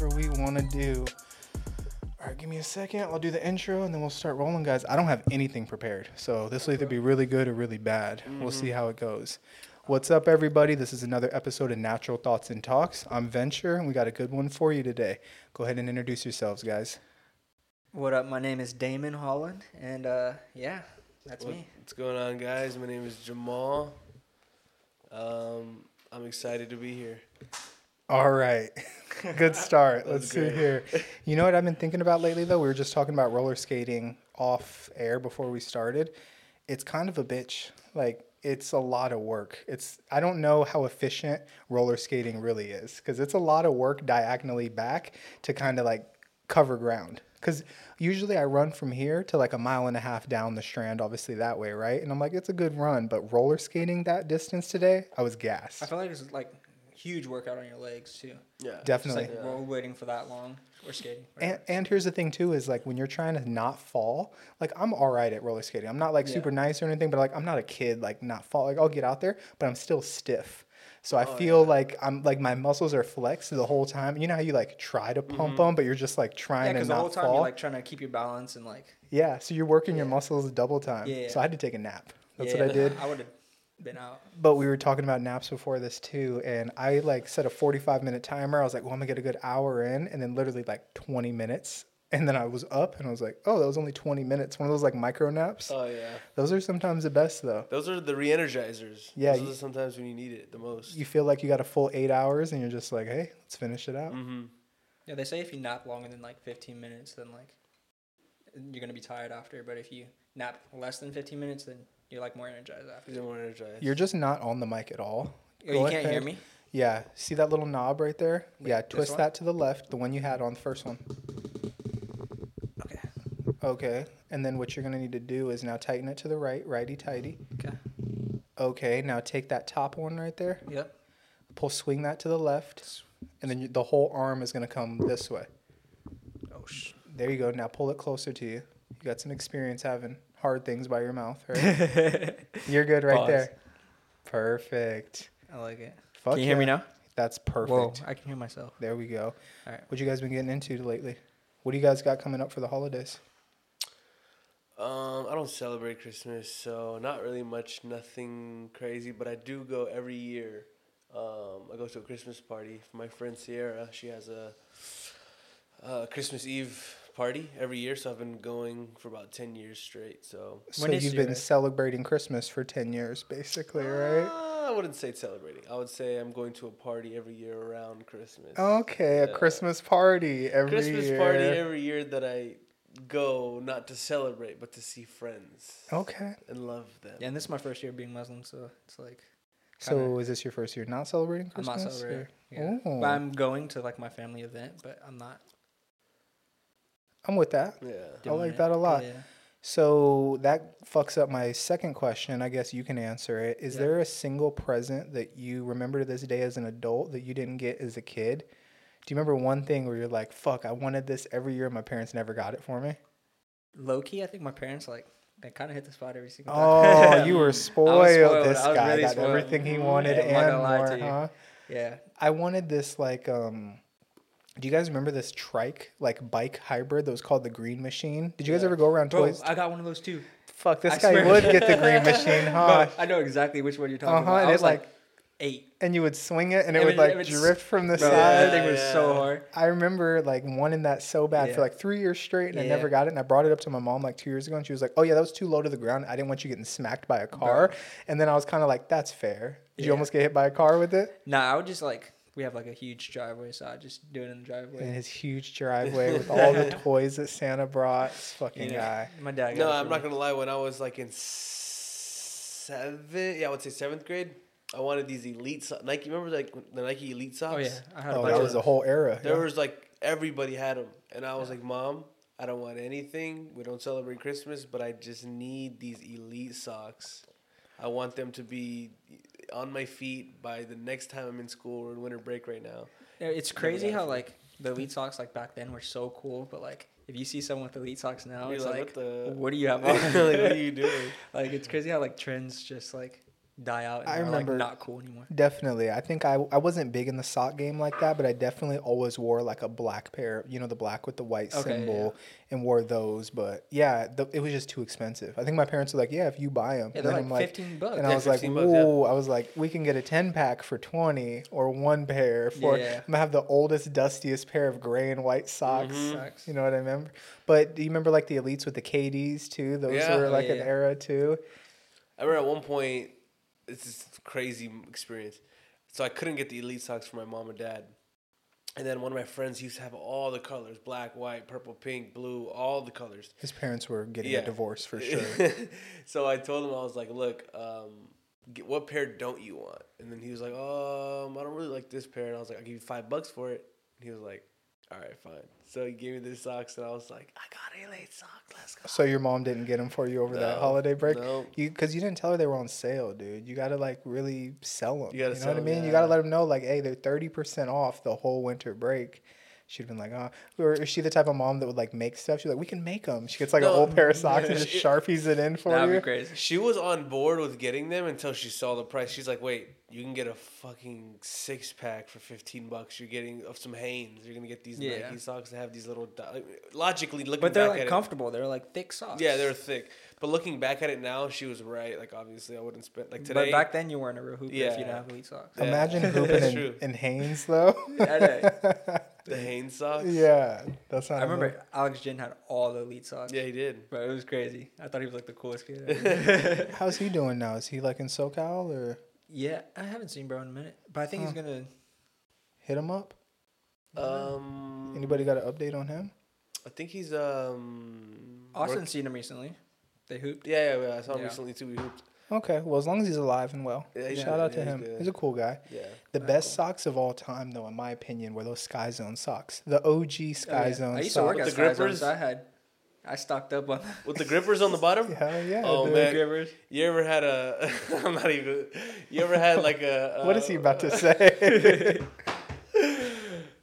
whatever we want to do. All right, give me a second. I'll do the intro and then we'll start rolling, guys. I don't have anything prepared, so this will either be really good or really bad. We'll see how it goes. What's up, everybody? This is another episode of Natural Thoughts and Talks. I'm Venture, and we got a good one for you today. Go ahead and introduce yourselves, guys. What up? My name is Damon Holland, and uh, yeah, that's What- me. What's going on, guys? My name is Jamal. Um, I'm excited to be here. All right. Good start. Let's was see great. here. You know what I've been thinking about lately, though? We were just talking about roller skating off air before we started. It's kind of a bitch. Like, it's a lot of work. It's I don't know how efficient roller skating really is because it's a lot of work diagonally back to kind of like cover ground. Because usually I run from here to like a mile and a half down the strand, obviously that way, right? And I'm like, it's a good run. But roller skating that distance today, I was gassed. I feel like it's like huge workout on your legs too. Yeah, Definitely. like roll waiting for that long We're skating. And, whatever. and here's the thing too is like when you're trying to not fall, like I'm all right at roller skating. I'm not like Yeah. super nice or anything, but like I'm not a kid like not fall. Like I'll get out there, but I'm still stiff. So I oh, feel like I'm like my muscles are flexed the whole time. You know how you like try to pump mm-hmm. them, but you're just like yeah, trying to because the not whole time fall. you're like trying to keep your balance and like. yeah, so you're working your muscles double time. Yeah, So. I had to take a nap. That's yeah, what I did. I would have been out. But we were talking about naps before this too, and I like set a 45 minute timer. I was like, well, I'm gonna get a good hour in, and then literally like 20 minutes, and then I was up, and I was like, oh, that was only 20 minutes. One of those like micro naps. Oh yeah, Those are sometimes the best though. those are the re-energizers. Yeah, those you- are sometimes when you need it the most. You feel like you got a full eight hours, and you're just like, hey, let's finish it out. mm-hmm. Yeah, they say if you nap longer than like 15 minutes, then like you're gonna be tired after. But if you nap less than 15 minutes, then you're like more energized after. You're more energized. You're just not on the mic at all. Oh, you can't hear me. Yeah, see that little knob right there? Wait, yeah, twist that to the left, the one you had on the first one. Okay. Okay, and then what you're gonna need to do is now tighten it to the right, righty tighty. Okay. Okay, now take that top one right there, Yep. pull, swing that to the left, and then you, the whole arm is gonna come this way. Oh sh. There you go. Now pull it closer to you. You got some experience having hard things by your mouth, right? You're good right Pause. there. Perfect. I like it. Fuck can you hear me now? That's perfect. Whoa, I can hear myself. There we go. All right. What you guys been getting into lately? What do you guys got coming up for the holidays? Um, I don't celebrate Christmas, so not really much, nothing crazy. But I do go every year. Um, I go to a Christmas party for my friend Sierra. She has a, a Christmas Eve party every year, so I've been going for about ten years straight. So So When is you've your- been celebrating Christmas for 10 years, basically, right? Uh, I wouldn't say celebrating. I would say I'm going to a party every year around Christmas. Okay, a Christmas party every year. Christmas year. party every year that I go not to celebrate but to see friends Okay. and love them. Yeah, and this is my first year being Muslim, so it's like So is this your first year not celebrating Christmas? I'm not celebrating. Yeah. Oh. But I'm going to like my family event, but I'm not. I'm with that. Yeah. I like it. that a lot. Yeah. So that fucks up my second question. I guess you can answer it. Is Yeah. there a single present that you remember to this day as an adult that you didn't get as a kid? Do you remember one thing where you're like, "Fuck, I wanted this every year. And my parents never got it for me." Low key, I think my parents like they kind of hit the spot every single time. Oh, you were spoiled. spoiled. This guy really got spoiled. everything he Mhm. wanted Yeah, and more, huh? yeah. I wanted this like um do you guys remember this trike like bike hybrid that was called the Green Machine? Did you guys Yeah. ever go around Bro, toys? I got one of those too. Fuck, this I guy swear. would get the Green Machine, huh? Bro, I know exactly which one you're talking Uh-huh, about. and I it, was like, like- eight. and you would swing it and it It would would- like it drift from the Bro, side. that thing was so hard. I remember like wanting that so bad Yeah. for like three years straight, and I never got it. And I brought it up to my mom like two years ago, and she was like, "Oh yeah, that was too low to the ground. I didn't want you getting smacked by a car." And then I was kind of like, "That's fair." Did you almost get hit by a car with it? Nah, I would just like we have like a huge driveway, so I just do it in the driveway. In his huge driveway with all the toys that Santa brought. This fucking You know, guy. My dad. Got No, I'm not me. gonna lie. When I was like in seventh, yeah, I would say seventh grade, I wanted these elite so- Nike. Remember like the Nike Elite oh, socks? Oh yeah, I had a Oh, bunch that of was them. a whole era. There yeah. was like everybody had them, and I was like, Mom, I don't want anything. We don't celebrate Christmas, but I just need these elite socks. I want them to be on my feet by the next time I'm in school or in winter break right now. It's crazy how like the elite socks like back then were so cool, but like if you see someone with elite socks now, You're it's like, like, what the- what do you have like, on? what are you doing? like it's crazy how like trends just like die out and I are remember- like not cool anymore. Definitely. I think I, I wasn't big in the sock game like that, but I definitely always wore like a black pair, you know, the black with the white Okay, symbol and wore those. But yeah, the, it was just too expensive. I think my parents were like, yeah, if you buy them. Yeah, and they're then like I'm like, fifteen bucks. and I was like, 15 bucks, yeah. whoa. I was like, we can get a 10 pack for 20 or one pair for, Yeah. I'm going to have the oldest, dustiest pair of gray and white socks. Mhm. You know what I remember? But do you remember like the elites with the KDs too? Those Yeah. were Oh, like an yeah. era too. I remember at one point, it's this crazy experience. So I couldn't get the elite socks for my mom and dad. And then one of my friends used to have all the colors black, white, purple, pink, blue, all the colors. His parents were getting Yeah. a divorce for sure. so I told him, I was like, look, um, get, what pair don't you want? And then he was like, um, I don't really like this pair. And I was like, I'll give you five bucks for it. And he was like, all right, fine. So he gave me the socks, and I was like, I got elite socks. Let's go. So your mom didn't get them for you over that holiday break? no. You because you didn't tell her they were on sale, dude. You gotta like really sell them. You gotta you know what I mean? You gotta let them know like, hey, they're thirty percent off the whole winter break. She'd been like, oh, or is she the type of mom that would like make stuff? She's like, we can make them. She gets like No. an old pair of socks and just She- sharpies it in for That'd you. be crazy. She was on board with getting them until she saw the price. She's like, "Wait, you can get a fucking six pack for fifteen bucks. You're getting of some Hanes. You're gonna get these Yeah. Nike socks that have these little di- logically looking But they're back like at comfortable. They're like thick socks. Yeah, they're thick. But looking back at it now, she was right. Like obviously, I wouldn't spend like today. But back then, you weren't a real hooper if you Yeah. didn't have elite socks. Yeah. Imagine That's hooping in, in Hanes though. the Hanes socks. yeah, that's not. I remember Alex Jin had all the elite socks. Yeah, he did. But it was crazy. I thought he was like the coolest kid. How's he doing now? Is he like in SoCal or yeah, I haven't seen bro in a minute, but I think he's gonna. hit him up? Um, Anybody got an update on him? I think he's um. Austin work- seen him recently. They hooped. Yeah, yeah, yeah, I saw him Yeah. recently too. We hooped. Okay, well as long as he's alive and well. Yeah, Shout good, out to yeah, him. good. He's a cool guy. Yeah. The best cool. socks of all time, though, in my opinion, were those Sky Zone socks. The OG Sky Oh, yeah. Zone I used socks. to work With at the Sky Zone, grippers? so I had. I stocked up on With the grippers on the bottom. Hell yeah. Oh, dude. man. grippers. You ever had a? I'm not even. You ever had like a? What is he about to uh, say?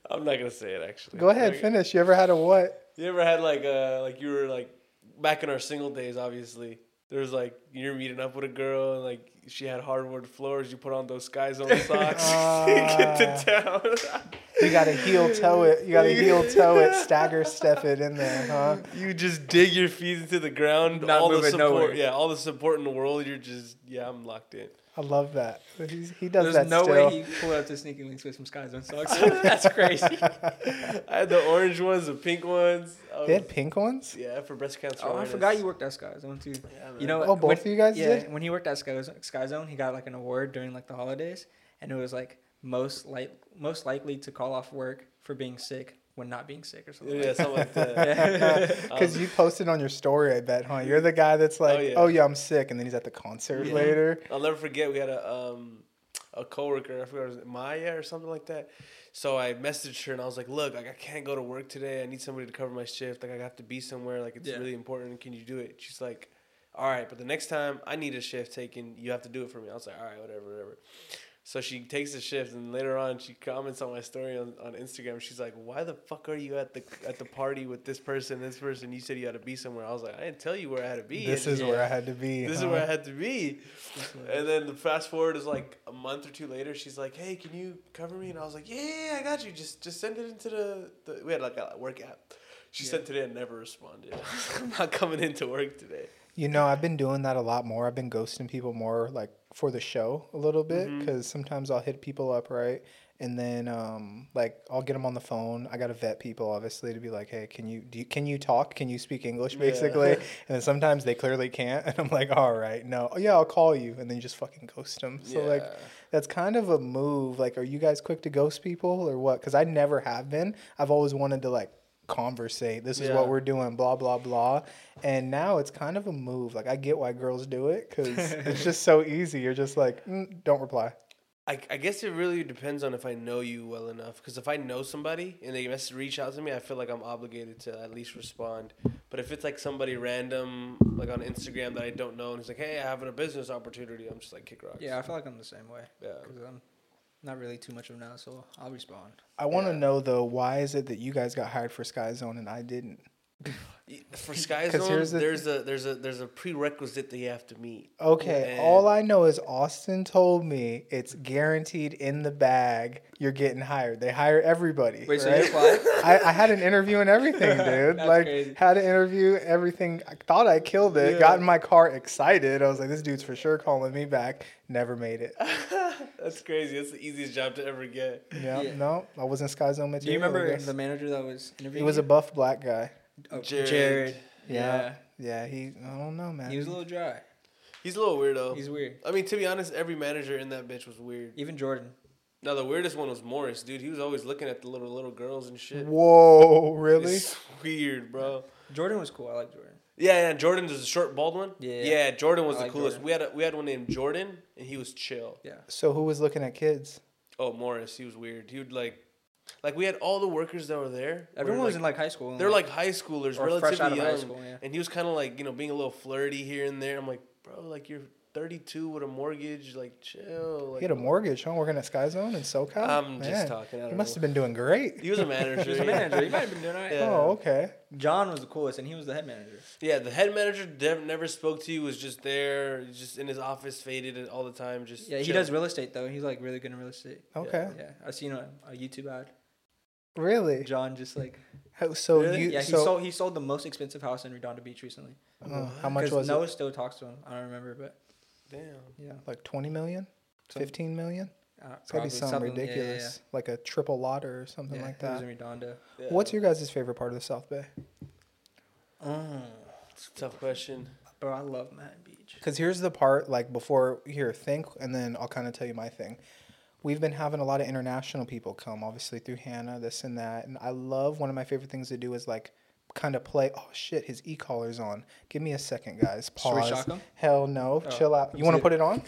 I'm not gonna say it actually. Go ahead, Like, finish. You ever had a what? You ever had like a like you were like back in our single days? Obviously, there was like you're meeting up with a girl and like she had hardwood floors. You put on those Sky Zone socks. you get to town. You gotta heel toe it. You gotta heel toe it, stagger step it in there, huh? You just dig your feet into the ground. Not all the support, nowhere. yeah, all the support in the world. You're just yeah, I'm locked in. I love that. He's, he does There's that no still. way he pulled out the Sneaky Links with some Sky Zone socks. That's crazy. I had the orange ones, the pink ones. I They had pink ones. yeah, for breast cancer. Oh, I forgot you worked at Sky Zone too. Yeah, man. You know, Oh, both when- of you guys yeah, did? when he worked at Sky, Sky Zone, he got like an award during like the holidays, and it was like most like most likely to call off work for being sick when not being sick or something. Yeah, like something like that. that. Because Um, you posted on your story, I bet, huh? You're the guy that's like, oh yeah. yeah, I'm sick, and then he's at the concert Yeah. later. I'll never forget. We had a um a coworker. I forgot was Maya or something like that. So I messaged her and I was like, "Look, like I can't go to work today. I need somebody to cover my shift. Like I have to be somewhere. Like it's Yeah. really important. Can you do it?" She's like, "All right, but the next time I need a shift taken, you have to do it for me." I was like, "All right, whatever, whatever." So she takes the shift, and later on, she comments on my story on, on Instagram. She's like, "Why the fuck are you at the at the party with this person, this person? You said you had to be somewhere." I was like, "I didn't tell you where I had to be. This just- is where I had to be. this is where I had to be. And then the fast forward is like a month or two later. She's like, "Hey, can you cover me?" And I was like, "Yeah, yeah, yeah, I got you. Just just send it into the, the we had like a work app." She Yeah. sent it in and never responded. I'm not coming into work today. You know, I've been doing that a lot more. I've been ghosting people more, like for the show a little bit, because sometimes I'll hit people up, right? And then, um, like, I'll get them on the phone. I gotta vet people, obviously, to be like, "Hey, can you do? You, can you talk? Can you speak English?" Yeah. Basically, and then sometimes they clearly can't, and I'm like, "All right, no, oh, yeah, I'll call you," and then you just fucking ghost them. So like, that's kind of a move. Like, are you guys quick to ghost people or what? Because I never have been. I've always wanted to like conversate. This is Yeah. what we're doing. Blah blah blah. And now it's kind of a move. Like I get why girls do it because it's just so easy. You're just like, mm, don't reply. I, I guess it really depends on if I know you well enough. Because if I know somebody and they mess reach out to me, I feel like I'm obligated to at least respond. But if it's like somebody random, like on Instagram that I don't know, and he's like, "Hey, I have a business opportunity," I'm just like, "Kick rocks." yeah, I feel like I'm the same way. Yeah. Not really too much of an asshole. I'll respond. I want to Yeah. know though, why is it that you guys got hired for Sky Zone and I didn't? For Sky Zone, here's the- there's a there's a there's a prerequisite that you have to meet. Okay, And- all I know is Austin told me it's guaranteed in the bag. You're getting hired. They hire everybody. Wait, so right? applied? I, I had an interview and everything, dude. Like crazy. had an interview, everything. I thought I killed it. Yeah. Got in my car excited. I was like, this dude's for sure calling me back. Never made it. That's crazy. That's the easiest job to ever get. Yeah, Yeah. no, I wasn't Sky Zone Do you remember the manager that was interviewing? He was a buff black guy. Oh, Jared. Jared. Yeah. Yeah, he. I don't know, man. He was a little dry. He's a little weirdo. He's weird. I mean, to be honest, every manager in that bitch was weird. Even Jordan. Now the weirdest one was Morris, dude. He was always looking at the little little girls and shit. Whoa, really? It's weird, bro. Jordan was cool. I like Jordan. Yeah, yeah. Jordan was a short bald one. Yeah. Yeah, Jordan was I the like coolest. Jordan. We had a, we had one named Jordan, and he was chill. Yeah. So who was looking at kids? Oh, Morris, he was weird. He would like, like we had all the workers that were there. were, Everyone was like, in like high school. They're like high schoolers, or fresh relatively out of young, high school. Yeah. and he was kind of like you know being a little flirty here and there. I'm like, bro, like you're 32 with a mortgage, like chill. Like, He had a mortgage, huh? Working at Sky Zone in SoCal. I'm just talking. I He don't must know. have been doing great. He was a manager. He was a manager. He might have been doing alright. Oh, yeah. Oh, okay. John was the coolest, and he was the head manager. Yeah, the head manager dev- never spoke to you. Was just there, just in his office, faded all the time. Just Yeah, he does real estate though. He's like really good in real estate. Okay. Yeah, I've seen a, a YouTube ad. Really? John just like How, so Really? you yeah, he so sold he sold the most expensive house in Redondo Beach recently. oh, how mm-hmm. much 'Cause was Noah it? still talks to him. I don't remember, but Damn. yeah, Like 20 million? Some- 15 million? uh, It's gotta be probably something yeah, yeah, yeah. ridiculous, like a triple lotter or something Yeah, like that. in Redondo. Yeah. What's your guys' favorite part of the South Bay? Mm. It's a tough question. Bro, I love Manhattan Beach. Because here's the part, like before here, think, and then I'll kind of tell you my thing. We've been having a lot of international people come, obviously through Hannah, this and that, and I love. One of my favorite things to do is like kind of play. Oh shit, his e collar's on. Give me a second, guys. Should we Pause. shock him? Hell no. Oh, Chill out. You want to put it on?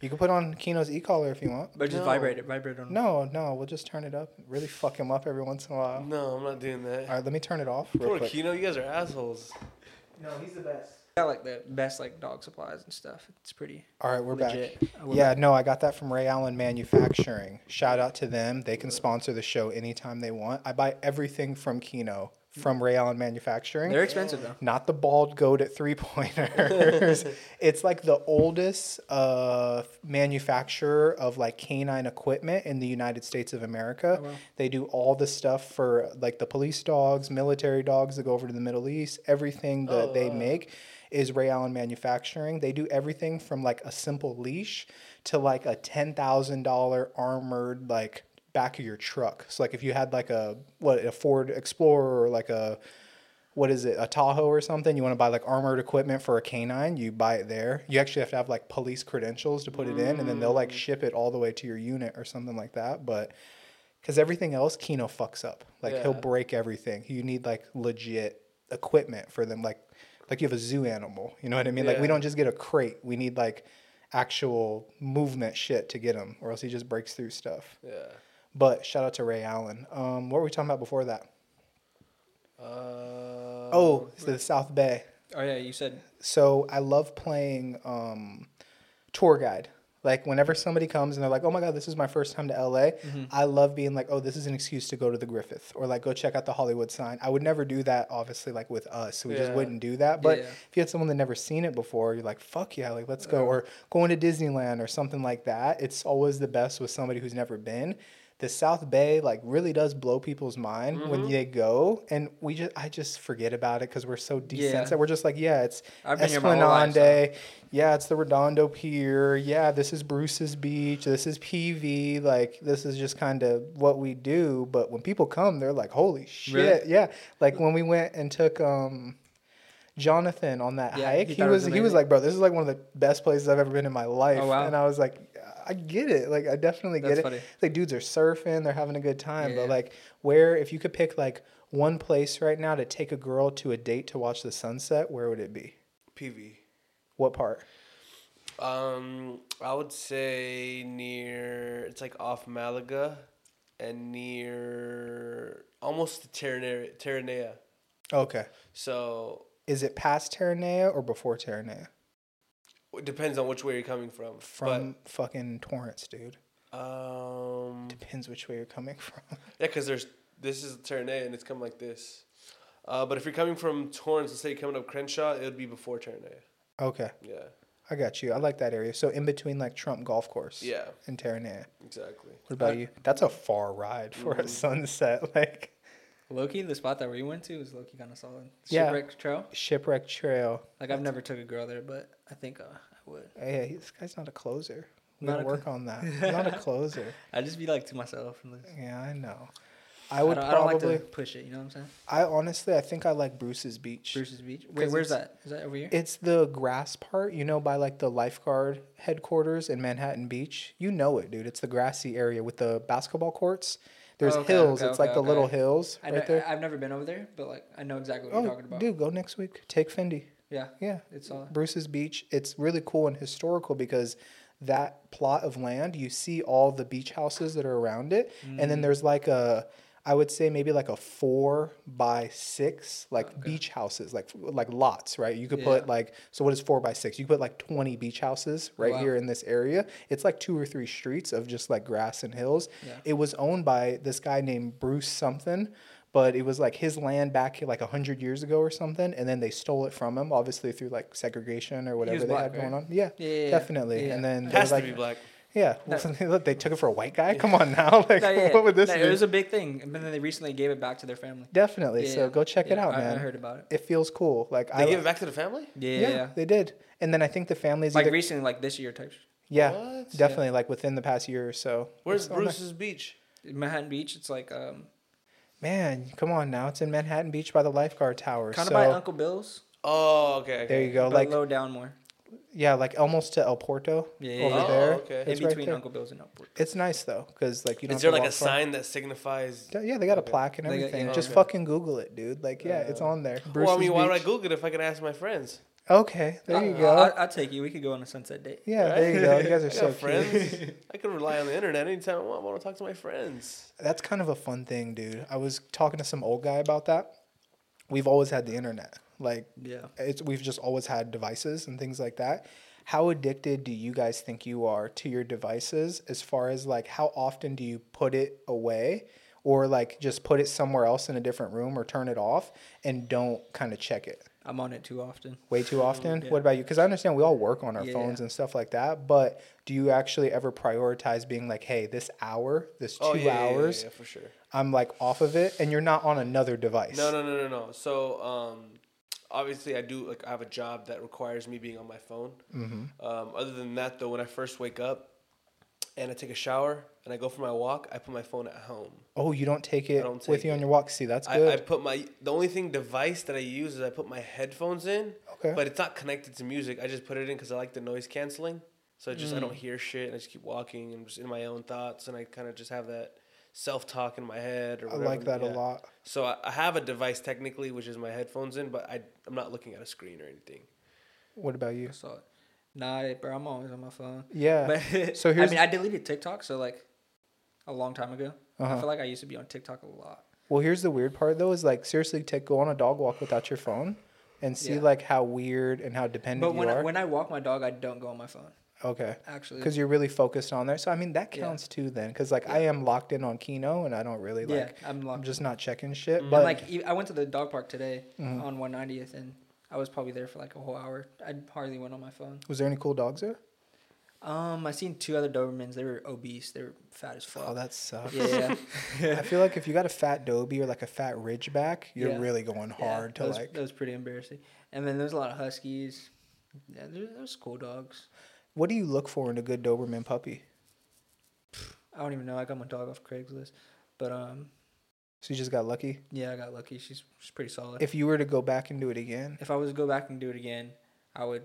You can put on Kino's e collar if you want. But just No. vibrate it, vibrate on. No, no, we'll just turn it up. Really fuck him up every once in a while. No, I'm not doing that. All right, let me turn it off real Poor quick. Kino, you guys are assholes. No, he's the best. Got like the best like dog supplies and stuff. It's pretty All right, we're back. legit. We're Yeah, back. no, I got that from Ray Allen Manufacturing. Shout out to them. They can sponsor the show anytime they want. I buy everything from Kino from Ray Allen Manufacturing. They're expensive though. Not the bald goat at three pointers. it's like the oldest uh, manufacturer of like canine equipment in the United States of America. Oh, wow. They do all the stuff for like the police dogs, military dogs that go over to the Middle East. Everything that Oh, they wow. make is Ray Allen Manufacturing. They do everything from like a simple leash to like a ten thousand dollar armored like back of your truck. So like if you had like a what a Ford Explorer or like a what is it a Tahoe or something, you want to buy like armored equipment for a canine, you buy it there. You actually have to have like police credentials to put it in, and then they'll like ship it all the way to your unit or something like that. But because everything else, Kino fucks up. Like he'll break everything. You need like legit equipment for them. Like like you have a zoo animal. You know what I mean? Like we don't just get a crate. We need like actual movement shit to get him, or else he just breaks through stuff. Yeah. But shout out to Ray Allen. Um, what were we talking about before that? Uh, Oh, it's the South Bay. Oh yeah, you said So I love playing um, tour guide. Like whenever somebody comes and they're like, "Oh my god, this is my first time to LA," I love being like, "Oh, this is an excuse to go to the Griffith or like go check out the Hollywood sign." I would never do that, obviously, like with us. We just wouldn't do that. But Yeah. if you had someone that never seen it before, you're like, "Fuck yeah, like let's go," or going to Disneyland or something like that. It's always the best with somebody who's never been. The South Bay like really does blow people's mind Mm-hmm. when they go, and we just I just forget about it because we're so Yeah. desensitized. We're just like, yeah, it's I've been here my whole life, so- Esplanade. Yeah, it's the Redondo Pier. Yeah, this is Bruce's Beach. This is PV. Like, this is just kind of what we do. But when people come, they're like, holy shit. Really? Yeah. Like when we went and took um, Jonathan on that Yeah, hike, he he, was, was he was like, bro, this is like one of the best places I've ever been in my life. Oh, wow. And I was like, I get it. Like, I definitely get That's it. funny. Like dudes are surfing, they're having a good time. Yeah. But like, where, if you could pick like one place right now to take a girl to a date to watch the sunset, where would it be? PV. What part? Um, I would say near. It's like off Malaga, and near almost to Terranea. Terranea. Okay. So Is it past Terranea or before Terranea? It depends on which way you're coming from. From fucking Torrance, dude. um, Depends which way you're coming from. yeah, because there's this is Terranea and it's come like this. Uh, but if you're coming from Torrance, let's say you're coming up Crenshaw, it would be before Terranea. Okay, Yeah. I got you. I like that area. So in between like Trump Golf Course. Yeah. And Terranea. Exactly. What about you? That's a far ride for a sunset. Like Loki, the spot that we went to was Loki kind of solid. Yeah. Shipwreck Trail. Shipwreck Trail. Like I've never took a girl there, but I think uh, I would. Hey, this guy's not a closer. We Not gotta work on that. He's not a closer. I'd just be like to myself. Yeah, I know. I would don't, I don't probably. like to push it. You know what I'm saying? I honestly, I think I like Bruce's Beach. Bruce's Beach. Wait, where's that? Is that over here? It's the grass part, you know, by like the lifeguard headquarters in Manhattan Beach. You know it, dude. It's the grassy area with the basketball courts. There's okay, hills. okay, it's like okay, the little hills I right know, there. I've never been over there, but like I know exactly what you're Oh, talking about. dude, go next week. Take Fendi. Yeah, Yeah, it's all. Bruce's Beach. It's really cool and historical because that plot of land, you see all the beach houses that are around it, and Mm. then there's like a, I would say maybe like a four by six like Okay. beach houses, like like lots, right? You could Yeah. put like so what is four by six? You could put like twenty beach houses oh, right Wow. here in this area. It's like two or three streets of just like grass and hills. Yeah. It was owned by this guy named Bruce something, but it was like his land back like a hundred years ago or something, and then they stole it from him, obviously through like segregation or whatever they black, had going on. Yeah, Yeah, definitely. And then It Has were to be black. Yeah, well, they took it for a white guy. Come on now, like No, yeah, what would this no, be? It was a big thing, and then they recently gave it back to their family. definitely. Yeah, so go check it out, I, man. I heard about it. It feels cool. Like They I give it back to the family? Yeah, yeah, yeah. yeah. they did. And then I think the families Like either, recently, like this year type. yeah, What? definitely like within the past year or so. Where's It's on there. Bruce's Beach? Manhattan Beach. It's like um, Man, come on now. It's in Manhattan Beach by the lifeguard tower. kind of so by Uncle Bill's. Oh, okay. okay. there you go. but Like low down more. Yeah, like almost to El Porto Yeah, over yeah, Oh, there. okay. In It's right between there. Uncle Bill's and Upward. It's nice though, because like you don't. Is there like a sign that signifies? Yeah, Yeah, they got a plaque and They got- everything. yeah, Just okay. fucking Google it, dude. Like, yeah, it's Uh, on there. well, I mean, Bruce's why would I Google it if I can ask my friends? Okay, there you go. I, I'll take you. We could go on a sunset date. yeah, right? there you go. You guys are I so got cute. friends. I can rely on the internet anytime I want. I want to talk to my friends. That's kind of a fun thing, dude. I was talking to some old guy about that. We've always had the internet. Like, Yeah. it's we've just always had devices and things like that. How addicted do you guys think you are to your devices as far as like how often do you put it away or like just put it somewhere else in a different room or turn it off and don't kind of check it? I'm on it too often. way too often. Yeah. What about you? Because I understand we all work on our Yeah, phones yeah. and stuff like that, but do you actually ever prioritize being like, hey, this hour, this two Oh yeah, yeah, hours, for sure. I'm like off of it, and you're not on another device? No, no, no, no, no. So, um, obviously, I do like I have a job that requires me being on my phone. Mm-hmm. Um, other than that, though, when I first wake up and I take a shower and I go for my walk, I put my phone at home. Oh, you don't take it don't with take you on your walk. See, that's I, good. I put my the only thing device that I use is I put my headphones in, okay. but it's not connected to music. I just put it in because I like the noise canceling. So I just I don't Mm. hear shit and I just keep walking and just in my own thoughts and I kind of just have that self talk in my head or I like that a lot. So I, I have a device technically, which is my headphones in, but I I'm not looking at a screen or anything. What about you? I saw it. Nah, bro, I'm always on my phone. Yeah. But So I mean, I deleted TikTok, so like a long time ago. I Uh-huh. feel like I used to be on TikTok a lot. Well, here's the weird part though: is like seriously, take go on a dog walk without your phone, and see Yeah. like how weird and how dependent But when you I, are. when I walk my dog, I don't go on my phone. okay. Actually, Because you're really focused on there, so I mean that Yeah. counts too. Then, because like I am locked in on Kino, and I don't really yeah, like I'm I'm just not checking shit. Mhm. But And like I went to the dog park today Mhm. on 190th, and I was probably there for like a whole hour. I hardly went on my phone. was there any cool dogs there? Um, I seen two other Dobermans. They were obese. They were fat as fuck. Oh, that sucks. yeah, I feel like if you got a fat Dobie or like a fat Ridgeback, you're Yeah. really going Yeah, hard to that was, like. That was pretty embarrassing. And then there's a lot of Huskies. Yeah, there, there's cool dogs. What do you look for in a good Doberman puppy? I don't even know. I got my dog off Craigslist, but um, So you just got lucky. yeah, I got lucky. She's she's pretty solid. If you were to go back and do it again, if I was to go back and do it again, I would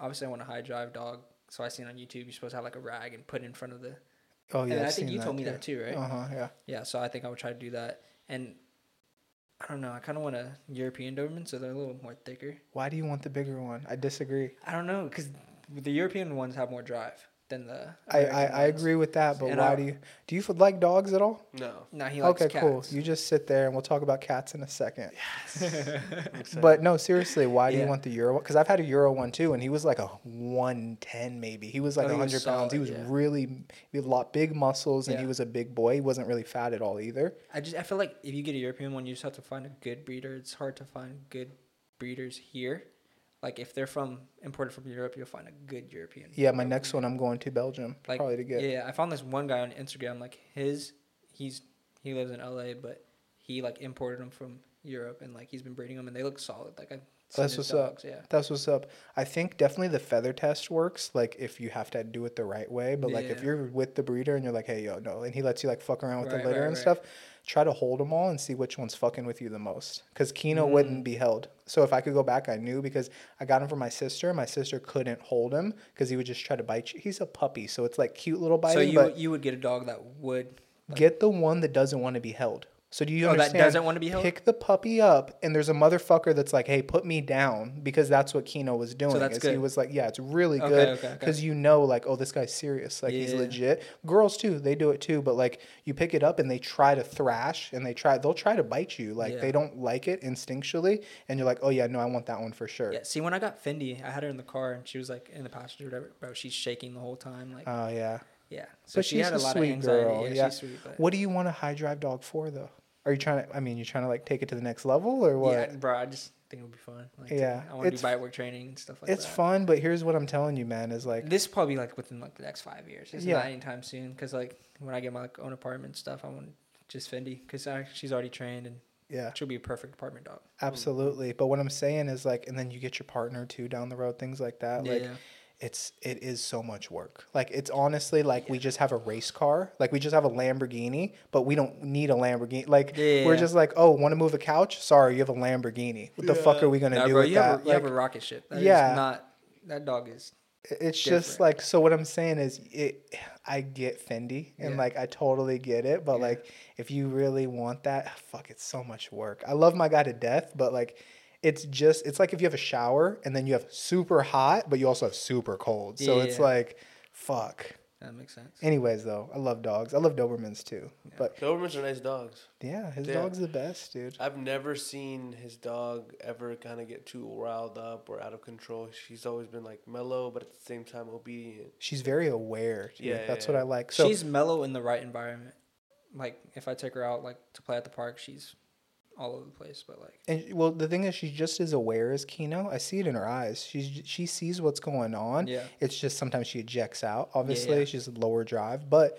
obviously I want a high drive dog. So I seen on YouTube you're supposed to have like a rag and put it in front of the. oh yeah, and I've think you told me that too, right? Uh huh. Yeah. Yeah. So I think I would try to do that. And I don't know. I kind of want a European Doberman, so they're a little more thicker. Why do you want the bigger one? I disagree. I don't know because the European ones have more drive. Than the. I, I, I agree with that, but And why I- do you do you like dogs at all? No. No, he likes Okay, cool. You just sit there and we'll talk about cats in a second. I'm. But no, seriously, why do you want the Euro? Because I've had a Euro one too, and he was like a 110 maybe. He was like Oh, 100 pounds. He was yeah. really, he had a lot big muscles, and he was a big boy. He wasn't really fat at all either. I just I feel like if you get a European one, you just have to find a good breeder. It's hard to find good breeders here. Like if they're from imported from Europe, you'll find a good European. Yeah, my next one I'm going to Belgium like probably to get. Yeah, I found this one guy on Instagram. Like his, he's he lives in LA, but he like imported them from Europe, and like he's been breeding them, and they look solid. Like I. That's what's up. Yeah. That's what's up. I think definitely the feather test works, like if you have to do it the right way. But like if you're with the breeder and you're like, hey yo, no, and he lets you like fuck around with Right, the litter right, and right. stuff, try to hold them all and see which one's fucking with you the most. Because Kino Mm. wouldn't be held. So if I could go back, I knew because I got him from my sister. My sister couldn't hold him because he would just try to bite you. He's a puppy, so it's like cute little biting. So you you would get a dog that would. get the one that doesn't want to be held. So do you Oh, that understand? doesn't wanna be held? Pick the puppy up, and there's a motherfucker that's like, "Hey, put me down," because that's what Kino was doing. So that's is He was like, "Yeah, it's really Okay, good okay, okay. because you know, like, oh, this guy's serious. Like, he's legit." Girls too, they do it too. But like, you pick it up and they try to thrash, and they try, they'll try to bite you. Like, Yeah. they don't like it instinctually, and you're like, "Oh yeah, no, I want that one for sure." Yeah. See, when I got Fendi, I had her in the car, and she was like in the passenger, whatever, bro. She's shaking the whole time. Like, Oh yeah. Yeah. So but she she's had a lot sweet of anxiety. girl, Yeah, yeah. she's sweet. What do you want a high drive dog for though? Are you trying to? I mean, you're trying to like take it to the next level or what? Yeah, bro. I just think it'll be fun. Like, Yeah, I want to do bite work training and stuff like it's that. It's fun, but here's what I'm telling you, man, is like This probably like within like the next five years. It's Yeah. not anytime soon. Cause like when I get my like, own apartment and stuff, I want just Fendi. Cause she's already trained and yeah, she'll be a perfect apartment dog. absolutely. But what I'm saying is like, and then you get your partner too down the road, things like that. Like yeah. It's it is so much work. Like it's honestly like we just have a race car, like we just have a Lamborghini, but we don't need a Lamborghini. Like we're just like, oh, want to move a couch? Sorry, you have a Lamborghini. What the fuck are we gonna Nah, do bro, with you that? have a, you Like, have a rocket ship. That is Yeah. not that dog is. it's just like so what i'm saying is it i get fendi and Yeah. like i totally get it but Yeah. like if you really want that fuck it's so much work i love my guy to death but like it's just it's like if you have a shower and then you have super hot but you also have super cold so it's Yeah. like fuck That makes sense. anyways though i love dogs i love dobermans too but Dobermans are nice dogs. yeah his Yeah. dog's the best dude I've never seen his dog ever kind of get too riled up or out of control. She's always been like mellow, but at the same time obedient. she's very aware dude. Yeah, that's yeah, what i like so she's mellow in the right environment. Like if I take her out like to play at the park, she's all over the place. But like And well, the thing is, she's just as aware as Kino. I see it in her eyes. She's she sees what's going on. Yeah. It's just sometimes she ejects out. Obviously, yeah. she's a lower drive, but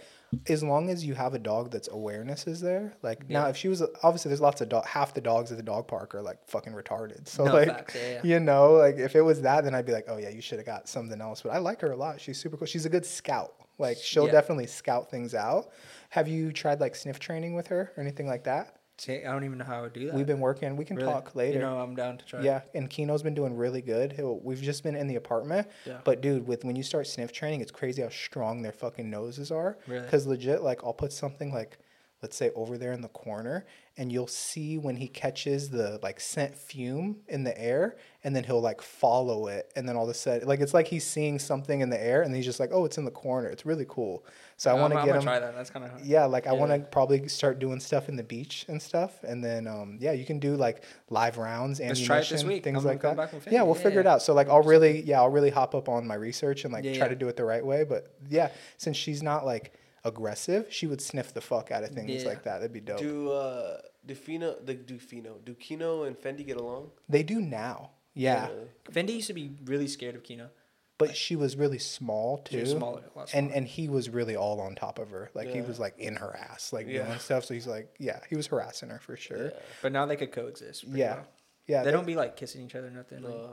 as long as you have a dog that's awareness is there, like now if she was obviously there's lots of dog half the dogs at the dog park are like fucking retarded. So No, like facts, yeah, yeah. you know like if it was that then I'd be like oh yeah you should have got something else. But I like her a lot. She's super cool. She's a good scout. Like she'll Yeah. definitely scout things out. Have you tried like sniff training with her or anything like that? See, I don't even know how I would do that. We've been working. We can Really? talk later. You know, I'm down to try. Yeah, and Kino's been doing really good. We've just been in the apartment, Yeah. but dude, with when you start sniff training, it's crazy how strong their fucking noses are. Really? Because legit, like I'll put something like, let's say over there in the corner, and you'll see when he catches the like scent fume in the air, and then he'll like follow it, and then all of a sudden, like it's like he's seeing something in the air, and he's just like, oh, it's in the corner. It's really cool. So I I'm- want to I'm get gonna him. try that. That's kind of Yeah, like I want to probably start doing stuff in the beach and stuff, and then um, yeah, you can do like live rounds, Let's ammunition, try it this week. things I'm like that. yeah, we'll figure it out. So like, I'll really, yeah, I'll really hop up on my research and like Yeah, try yeah. to do it the right way. But yeah, since she's not like aggressive, she would sniff the fuck out of things Yeah. like that. That'd be dope. Do uh do Fino the do Fino do Kino and Fendi get along? They do now, yeah, Fendi used to be really scared of Kino. but she was really small too. She was smaller, a lot And smaller. and he was really all on top of her. Like he was like in her ass, like Yeah. doing stuff. So he's like, yeah, he was harassing her for sure. But now they could coexist. Yeah, well. yeah. They don't be like kissing each other, or nothing. Like, Uh,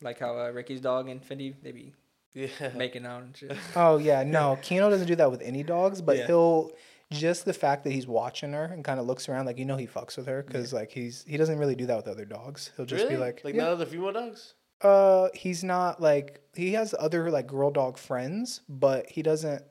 like how uh, Ricky's dog and Fendi, they be yeah. making out and shit. Oh yeah, no, Kino doesn't do that with any dogs, but Yeah. he'll just the fact that he's watching her and kind of looks around, like you know, he fucks with her because like he's he doesn't really do that with other dogs. He'll just really? be like, like yeah. not other female dogs. uh, he's not like he has other like girl dog friends, but he doesn't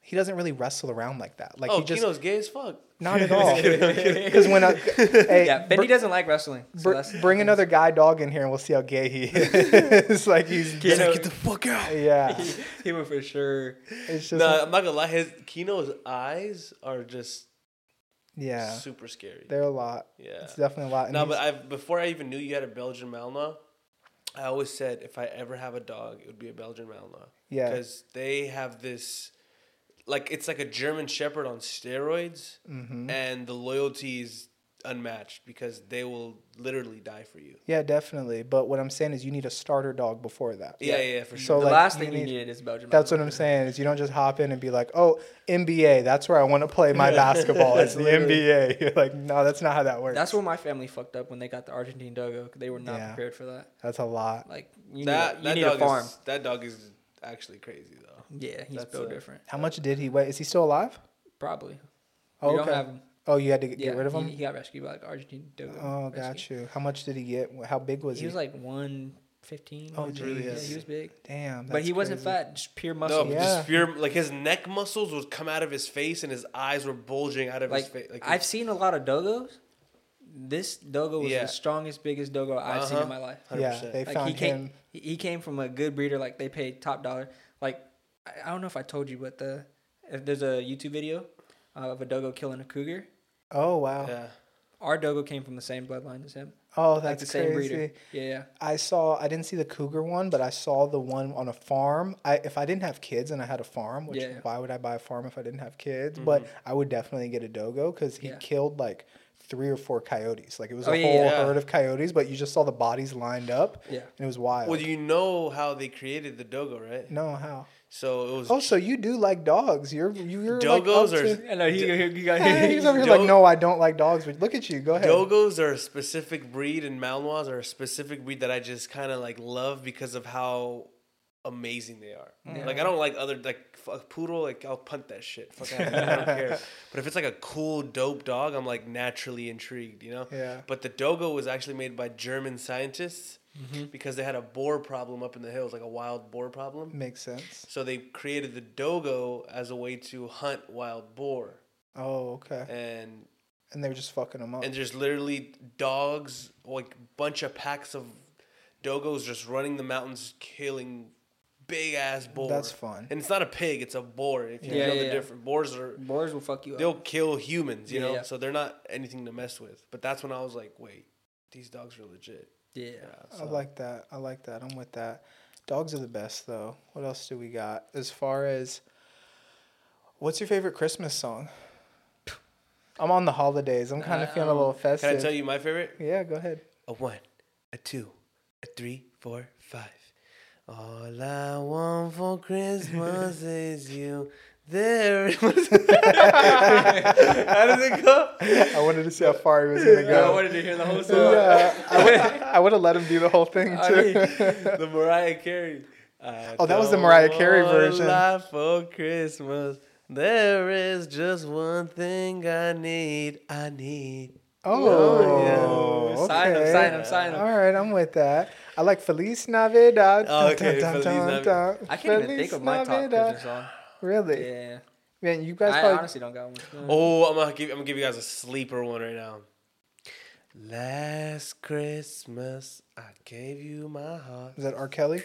he doesn't really wrestle around like that. Like oh, he just Kino's gay as fuck. Not at all. Because when I, hey, yeah, br- doesn't like wrestling. So br- bring another guy dog in here and we'll see how gay he is. it's like he's He's know- like, get the fuck out. yeah. he, he would for sure. It's just No, I'm not gonna lie. His Kino's eyes are just yeah. super scary. They're a lot. Yeah. It's definitely a lot. And No, but he's- I before I even knew you had a Belgian Malinois, I always said if I ever have a dog, it would be a Belgian Malinois. Yeah. Because they have this, like it's like a German Shepherd on steroids, Mhm. and the loyalty is unmatched because they will literally die for you. yeah, definitely. But what I'm saying is you need a starter dog before that. Yeah, yeah, yeah for So, the like, last you thing you need- needed is Belgian. That's what I'm saying is you don't just hop in and be like, oh, NBA, that's where I want to play my basketball. It's the NBA. You're like, no, that's not how that works. That's what my family fucked up when they got the Argentine dogo. They were not Yeah. prepared for that. That's a lot. Like you that need, that you need dog a farm. is that dog is actually crazy though. Yeah, he's that's built a- different. How much did he weigh? Is he still alive? Probably. Oh, we okay. don't have him. Oh, you had to get, Yeah, get rid of him? He, got rescued by like Argentine dogo. oh, rescue. got you. How much did he get? How big was he he? was like one fifteen. Oh, really yeah, he was big, Damn. but that's he wasn't crazy. fat, just pure No, muscle. but Yeah. just pure like his neck muscles would come out of his face and his eyes were bulging out of like his face. Like I've seen a lot of dogos. This dogo was Yeah. the strongest, biggest dogo I've seen Uh-huh. in my life. Yeah, 100%. they Like found he came, him. he- he came from a good breeder. Like they paid top dollar. Like I, I don't know if I told you, but the if there's a YouTube video uh, of a dogo killing a cougar. Oh, wow. yeah. Our dogo came from the same bloodline as him. Oh, Like that's the same crazy. breeder. Yeah, yeah. I saw. I didn't see the cougar one, but I saw the one on a farm. I if I didn't have kids and I had a farm, which Yeah. Mm-hmm. why would I buy a farm if I didn't have kids? But I would definitely get a dogo because he Yeah. killed like three or four coyotes. Like it was Oh, a yeah, whole yeah. herd of coyotes, but you just saw the bodies lined up. Yeah. and it was wild. Well, you know how they created the dogo, right? no, how? So it was Oh, so you do like dogs? You're you're Dogos like, are- to- I know uh, he, he, he got. Yeah, he's over here Dog- like, no, I don't like dogs. But look at you. Go ahead. Dogos are a specific breed, and Malinois are a specific breed that I just kind of like love because of how amazing they are. Yeah. Like I don't like other like f- a poodle. Like I'll punt that shit. Fuck out of here. I don't care. But if it's like a cool, dope dog, I'm like naturally intrigued. You know. Yeah. But the dogo was actually made by German scientists Mm-hmm. because they had a boar problem up in the hills, like a wild boar problem. Makes sense. So they created the dogo as a way to hunt wild boar, Oh, okay. and And they were just fucking them up. and there's literally dogs, like bunch of packs of dogos just running the mountains, killing big ass boar. That's fun. And it's not a pig; it's a boar. If you Yeah, know yeah, the yeah. difference, boars are Boars will fuck you up. they'll kill humans, you Yeah, know. yeah. So they're not anything to mess with. But that's when I was like, wait, these dogs are legit. Yeah. Yeah, I like that. I like that. I'm with that. Dogs are the best, though. What else do we got? As far as what's your favorite Christmas song? I'm on the holidays. I'm kind of Uh, feeling a little festive. Can. I tell you my favorite? Yeah, go ahead. A one, a two, a three, four, five. All I want for Christmas is you. There. How does it go? I wanted to see how far he was gonna go. I wanted to hear the whole song. Yeah, I would, I would have let him do the whole thing I too. mean, the Mariah Carey. I Oh, that was the Mariah Carey version. lot for Christmas. There is just one thing I need. I need. oh, yeah. Sign him, okay. sign him, sign him. All right, I'm with that. I like Feliz Navidad. Oh, okay, Feliz Navidad. I can't even think Feliz of my top Navidad. Christmas song. Really? Yeah. Man, you guys I probably honestly don't got one. Oh, I'm gonna give. I'm gonna give you guys a sleeper one right now. Last Christmas, I gave you my heart. is that R. Kelly?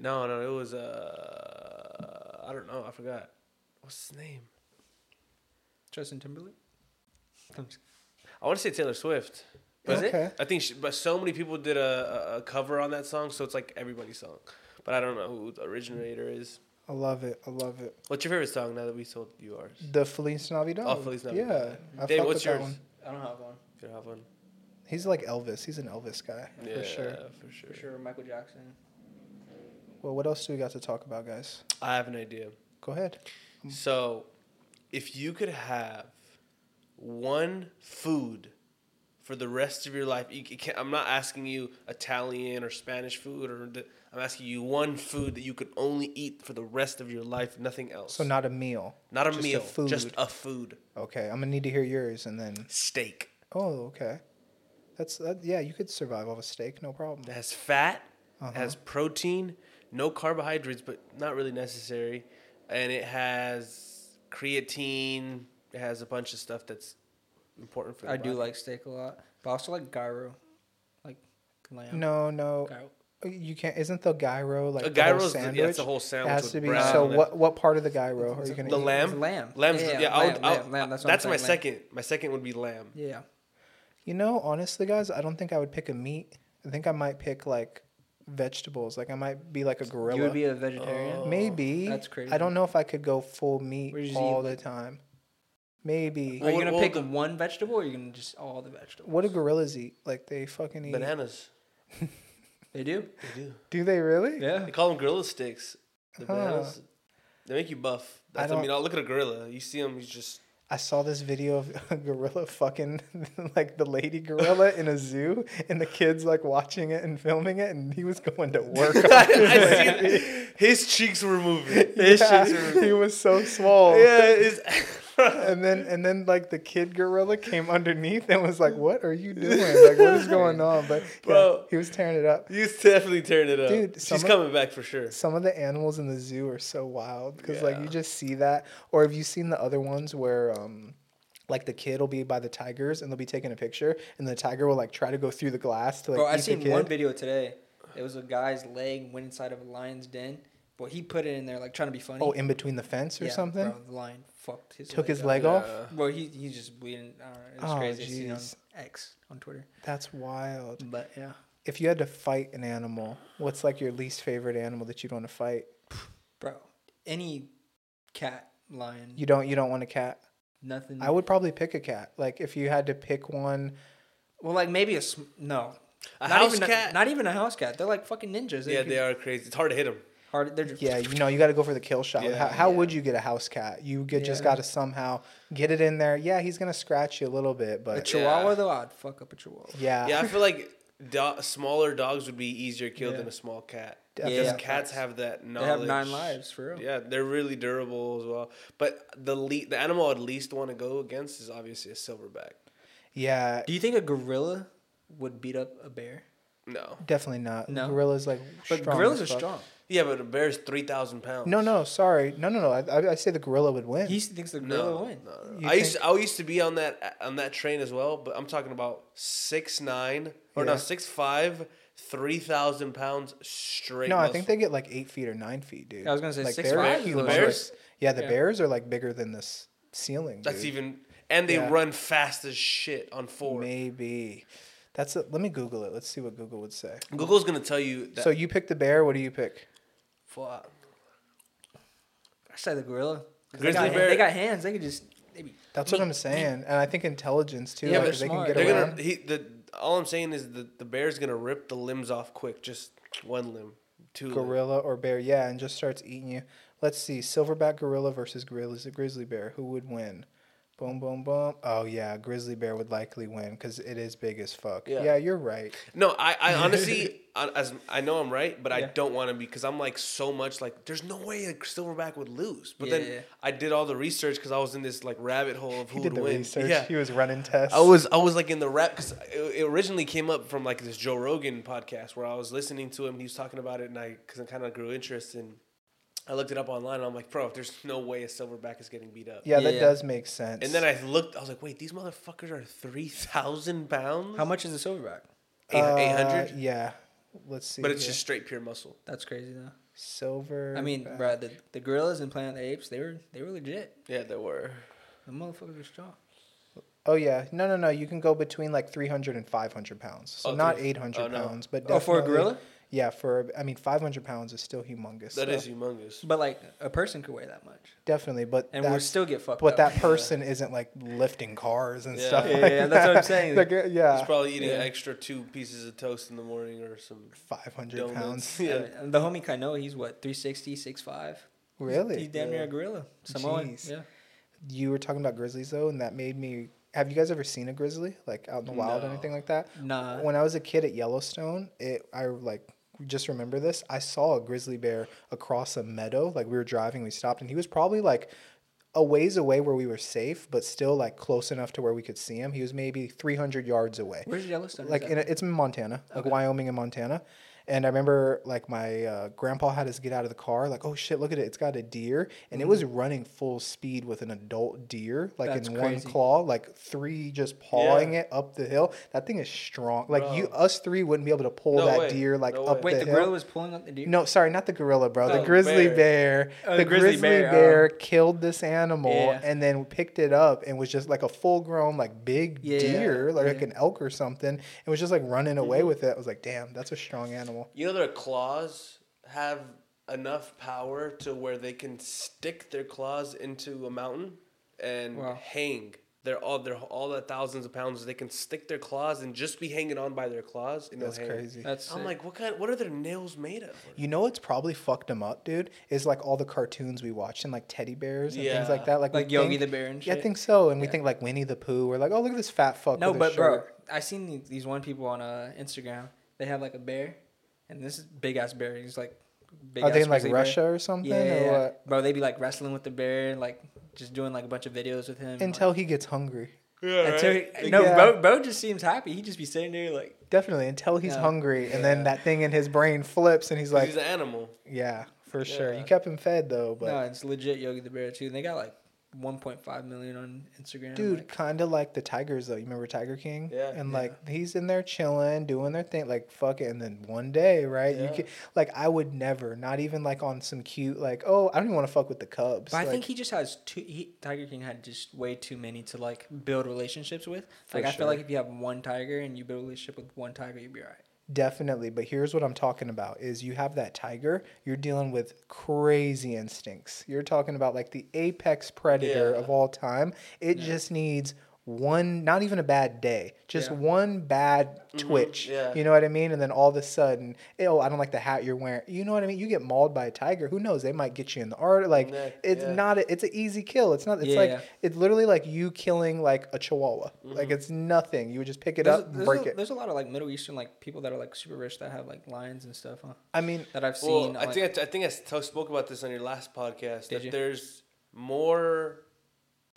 No, no, it was uh, I don't know. I forgot. What's his name? Justin Timberlake. I want to say Taylor Swift. Was it? okay. I think, she, but so many people did a, a, a cover on that song, so it's like everybody's song. But I don't know who the originator is. I love it. I love it. What's your favorite song now that we told you ours? The Feliz Navidad. Oh, Feliz Navidad. Yeah, I Dame, what's with yours? one. I don't have one. You don't have one. He's like Elvis. He's an Elvis guy Yeah, for sure. for sure. For sure, Michael Jackson. Well, what else do we got to talk about, guys? I have an idea. Go ahead. Um, so, if you could have one food for the rest of your life, you can't, I'm not asking you Italian or Spanish food, or the, I'm asking you one food that you could only eat for the rest of your life, nothing else. So not a meal. not a just a meal, food. just a food. Okay, I'm gonna need to hear yours, and then. Steak Oh, okay. That's that. Yeah, you could survive off a steak, no problem. that has fat, Uh-huh. has protein, no carbohydrates, but not really necessary, and it has creatine, it has a bunch of stuff that's important for. The I do like steak a lot, but I also like gyro, like lamb. No, no, Gyro. You can't. Isn't the gyro like a the whole gyro's the, sandwich? yeah, it's a whole it sandwich. has to be. bread So what what part of the gyro are you gonna The eat? lamb? It's lamb. Lamb's yeah, yeah, yeah, I would, lamb, I would- lamb, lamb, That's, what I'm that's my lamb. second. My second would be lamb. Yeah. You know, honestly, guys, I don't think I would pick a meat. I think I might pick like vegetables. Like I might be like a gorilla. You would be a vegetarian. Oh. Maybe. That's crazy. I don't know if I could go full meat Where you just all the time. Maybe. Are you gonna well, pick the- one vegetable, or are you gonna just all the vegetables? What do gorillas eat? Like they fucking eat. Bananas. they do? They do. Do they really? Yeah. They call them gorilla sticks. The Huh. bananas. They make you buff. I That's, I, don't- mean, I'll look at a gorilla. You see him, he's just. I saw this video of a gorilla fucking like the lady gorilla in a zoo, and the kids like watching it and filming it, and he was going to work. on I it. see his cheeks were moving. He was so small. Yeah, it's, And then and then like the kid gorilla came underneath and was like, "What are you doing? Like, what is going on?" But yeah, he was tearing it up. he's definitely tearing it up. Dude, she's of- coming back for sure. Some of the animals in the zoo are so wild because like you just see that. Or have you seen the other ones where um like the kid will be by the tigers and they'll be taking a picture and the tiger will like try to go through the glass to like Bro, I eat the seen kid. one video today. It was a guy's leg went inside of a lion's den, but he put it in there like trying to be funny. Oh, in between the fence or Yeah, something? Bro, the lion fucked his Took his up. leg off? Yeah. Bro, he he's just bleeding. I don't know. Uh, it was Oh, crazy. I seen on jeez. X on Twitter. That's wild. But yeah, If you had to fight an animal, what's like your least favorite animal that you'd want to fight? bro, any cat, lion, You don't you don't want a cat? nothing. I would probably pick a cat. Like if you had to pick one well, like maybe a sm- no, A not house even cat? A, not even a house cat. They're like fucking ninjas. yeah, could- they are crazy. It's hard to hit them. Hard. They're just, Yeah, you know, you got to go for the kill shot. Yeah, how how yeah. would you get a house cat? You get, just got to somehow get it in there. Yeah, he's gonna scratch you a little bit, but A but chihuahua Yeah. though, I'd fuck up a chihuahua. yeah, Yeah, I feel like do- smaller dogs would be easier killed Yeah. than a small cat. Definitely. Because Yeah. cats have that They knowledge. have nine lives for real. Yeah, they're really durable as well. But the le- the animal I'd least want to go against is obviously a silverback. yeah, Do you think a gorilla would beat up a bear? No. definitely not. No. gorillas like But gorillas are strong. Yeah, but a bear's three thousand pounds. No, no, sorry, no, no, no. I, I, I say the gorilla would win. He thinks the No, gorilla no, will win. no. You I used to, I used to be on that on that train as well, but I'm talking about six nine or Yeah. no six five, three thousand pounds straight. no, I think they get like eight feet or nine feet, dude. I was gonna say like, six they're five the Bears? Yeah, the Yeah. bears are like bigger than this ceiling. that's dude. even and they Yeah. run fast as shit on four. maybe. That's a, let me Google it. Let's see what Google would say. Google's gonna tell you that. So you pick the bear. What do you pick? Fuck. I say the gorilla. 'Cause They Grizzly got, bear- they got hands. They could just maybe. That's what I'm saying, and I think intelligence too. Yeah, like, but if they can get They're around. gonna he the all I'm saying is the the bear's gonna rip the limbs off quick, just one limb, two. limb. gorilla or bear, yeah, and just starts eating you. Let's see, silverback gorilla versus grizzly grizzly bear. Who would win? Boom, boom, boom. Oh yeah, grizzly bear would likely win because it is big as fuck. Yeah. Yeah, you're right. No, I, I honestly, I- as I know I'm right, but I Yeah. don't want to be because I'm like so much like there's no way a silverback would lose. But Yeah, then yeah. I did all the research because I was in this like rabbit hole of He who did would the win. research. Yeah, He was running tests. I was I was like in the rap because it, it originally came up from like this Joe Rogan podcast where I was listening to him. He was talking about it, and I because I kind of grew interest in. I looked it up online, and I'm like, bro, there's no way a silverback is getting beat up. Yeah, that Yeah. does make sense. And then I looked, I was like, wait, these motherfuckers are three thousand pounds. How much is a silverback? Eight Uh, hundred. Yeah. Let's see. But it's here. just straight pure muscle. That's crazy though. silver. I mean, back. bro, the, the gorillas in Planet of the Apes, they were they were legit. Yeah, they were. The motherfuckers are strong. Oh yeah, no, no, no. You can go between like 300 and 500 pounds. So Oh, not three- 800 oh, no. pounds, but Oh, for a definitely- gorilla? Yeah, for I mean 500 pounds is still humongous. That so is humongous. But like a person could weigh that much, definitely, but and we that's still get fucked but up. that person isn't like lifting cars and Yeah. stuff. Yeah, like yeah, that's what I'm saying. Like, uh, yeah, He's probably eating Yeah. an extra two pieces of toast in the morning or some 500 donuts. pounds. Yeah. And the homie Kano, he's what 360, 6'5". Really? He's damn near a gorilla. Samoan. Jeez. Yeah. You were talking about grizzlies though, and that made me. Have you guys ever seen a grizzly like out in the wild or anything like that? Nah. when I was a kid at Yellowstone, it I like just remember this. I saw a grizzly bear across a meadow. Like we were driving, we stopped, and he was probably like a ways away where we were safe, but still like close enough to where we could see him. He was maybe 300 yards away. Where's Yellowstone? Like in a, it's in Montana, like Wyoming and Montana. And I remember like my uh, grandpa had us get out of the car, like, oh shit, look at it, it's got a deer, and it was running full speed with an adult deer, like That's in crazy. one claw, like three just pawing it up the hill. That thing is strong. Like you, us three wouldn't be able to pull No that way. deer like No up way. Wait, the, the hill. gorilla was pulling up the deer. No, sorry, not the gorilla, bro. The grizzly bear. bear. Oh, the, the grizzly grizzly, bear, bear, oh. killed this animal Yeah. and then picked it up and was just like a full grown, like big Yeah, deer, like, yeah. Mm-hmm. an elk or something. And was just like running away with it. I was like, damn, that's a strong animal. You know their claws have enough power to where they can stick their claws into a mountain and Wow. hang. They're all they're all that thousands of pounds. They can stick their claws and just be hanging on by their claws. And they'll That's hang. crazy. That's I'm sick. like, what kind? What are their nails made of? You know what's probably fucked them up, dude? Is like all the cartoons we watch and like teddy bears and things like that. Like, we like Yogi think- the bear and Yeah, shit. I think so. And we think like Winnie the Pooh. We're like, oh, look at this fat fuck. No, with but bro, shirt. I seen these, these one people on uh, Instagram. They have like a bear, and this is big ass bear. He's like big. Are they in like grizzly bear. Russia or something? Yeah, or yeah, yeah. what? bro. They'd be like wrestling with the bear, like just doing like a bunch of videos with him. Until like, he gets hungry. Yeah, until right? he- no, Yeah. bro, bro just seems happy. He'd just be sitting there like, Definitely until he's Yeah. hungry, and Yeah. then that thing in his brain flips, and he's like, he's an animal. "Yeah, for sure." You kept him fed though, but no, it's legit Yogi the bear too. And they got like 1.5 million on Instagram. dude, like, kind of like the Tigers though. You remember Tiger King? Yeah. And Yeah. like he's in there chilling, doing their thing, like fuck it. And then one day, right? You Yeah. can like I would never, not even like on some cute, like oh, I don't even want to fuck with the Cubs. But I think he just has two. He, tiger King had just way too many to like build relationships with. Like I sure. feel like if you have one tiger and you build a relationship with one tiger, you'd be alright. Definitely, but here's what I'm talking about is you have that tiger, you're dealing with crazy instincts. You're talking about like the apex predator Yeah. of all time. It Yeah. just needs one not even a bad day, just Yeah. one bad Mhm, twitch. yeah. You know what I mean? And then all of a sudden, oh, I don't like the hat you're wearing. You know what I mean? You get mauled by a tiger, who knows? They might get you in the art like Neck, it's yeah. not a, it's an easy kill. It's not it's Yeah, like yeah. it's literally like you killing like a chihuahua. Like it's nothing. You would just pick it There's, up and there's break a, it. there's a lot of like Middle Eastern like people that are like super rich that have like lions and stuff, huh? I mean, That I've seen. Well, I like- think I, t- I think I s- spoke about this on your last podcast. Did that you? there's more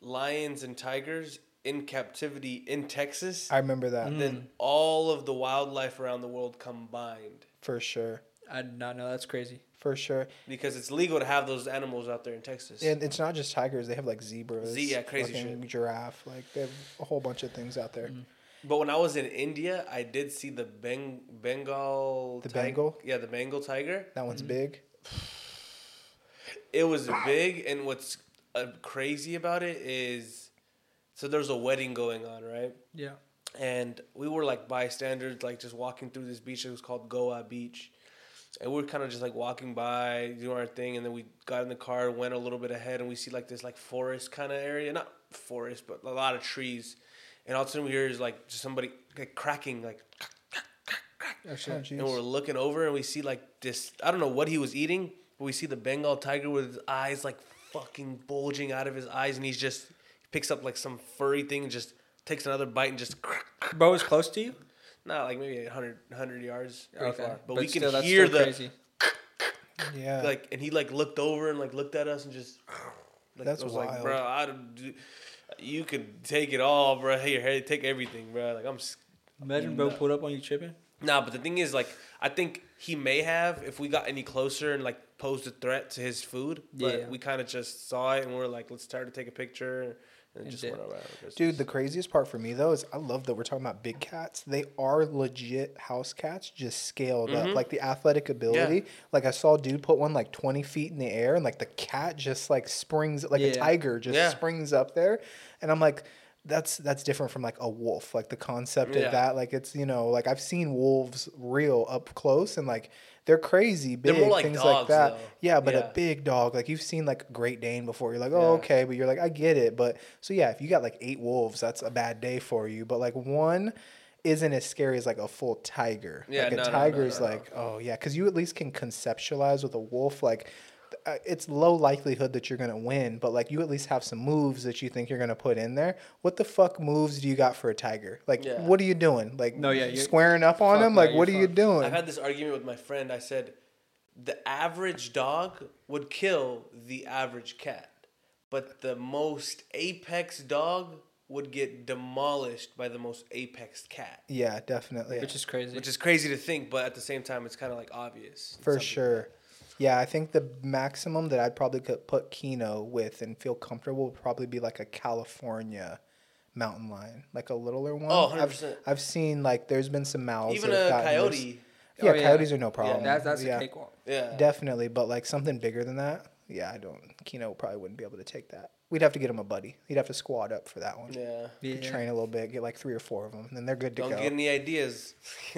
lions and tigers in captivity in Texas I remember that. Mm. than all of the wildlife around the world combined. For sure. I did not know. That's crazy. For sure. Because it's legal to have those animals out there in Texas. And it's not just tigers, they have like zebras. Ze- yeah, crazy shit. Giraffe. Like they have a whole bunch of things out there. Mm. But when I was in India, I did see the Beng- Bengal. The tig- Bengal? Yeah, the Bengal tiger. That one's Mm-hmm. big. It was big, and what's uh, crazy about it is, so there's a wedding going on, right? Yeah. and we were like bystanders, like just walking through this beach. It was called Goa Beach, and we are kind of just like walking by, doing our thing, and then we got in the car, went a little bit ahead, and we see like this like forest kind of area, not forest, but a lot of trees, and all of a sudden we hear is like just somebody like cracking, like, Oh Oh, shit. jeez. and we're looking over, and we see like this. I don't know what he was eating, but we see the Bengal tiger with his eyes like fucking bulging out of his eyes, and he's just he picks up like some furry thing, and just takes another bite, and just. Bro was close to you. Not like maybe 100, 100 yards. Pretty Okay. far. But, But we can still, that's hear the crazy. yeah. like, and he like looked over and like looked at us and just. Like, That's I was like, wild. bro, I, don't you could take it all, bro. Hey, hey, take everything, bro. Like I'm. s- Imagine bro pulled up on you tripping. Nah, but the thing is, like, I think he may have if we got any closer and like posed a threat to his food. But Yeah. we kind of just saw it and we are like, let's try to take a picture And just went around. Dude, the craziest part for me though is I love that we're talking about big cats. They are legit house cats, just scaled Mhm. up. Like the athletic ability. Like I saw a dude put one like twenty feet in the air, and like the cat just like springs, like a tiger just Yeah. springs up there, and I'm like. That's that's different from like a wolf. Like the concept Yeah. of that, like it's you know, like I've seen wolves real up close, and like they're crazy They're big, like things like dogs, that. though. Yeah, but Yeah. a big dog, like you've seen like Great Dane before. You're like, oh, Yeah. okay, but you're like, I get it. But so yeah, if you got like eight wolves, that's a bad day for you. But like one isn't as scary as like a full tiger. Yeah, like a no, no, no, tiger no, is like, oh yeah, because you at least can conceptualize with a wolf. Like, Uh, it's low likelihood that you're gonna win, but like you at least have some moves that you think you're gonna put in there. What the fuck moves do you got for a tiger? Like, Yeah. what are you doing? Like, No, yeah, you're- squaring up on him. no, Like, you're what are you doing? I've had this argument with my friend. I said, the average dog would kill the average cat, but the most apex dog would get demolished by the most apex cat. Yeah, definitely. which is crazy. Which is crazy to think, but at the same time, it's kind of like obvious. For sure. people. Sure. Yeah, I think the maximum that I'd probably could put Kino with and feel comfortable would probably be like a California mountain lion, like a littler one. Oh, I've, 100%. I've seen like there's been some mouths. Even that have a gotten loose. coyote. Yeah, Oh, yeah. coyotes are no problem. that's that's yeah, a cakewalk. Yeah. definitely. But like something bigger than that, yeah, I don't. Kino probably wouldn't be able to take that. We'd have to get him a buddy. He'd have to squad up for that one. Yeah. Yeah. Train a little bit, get like three or four of them, and then they're good to go. Don't get any ideas.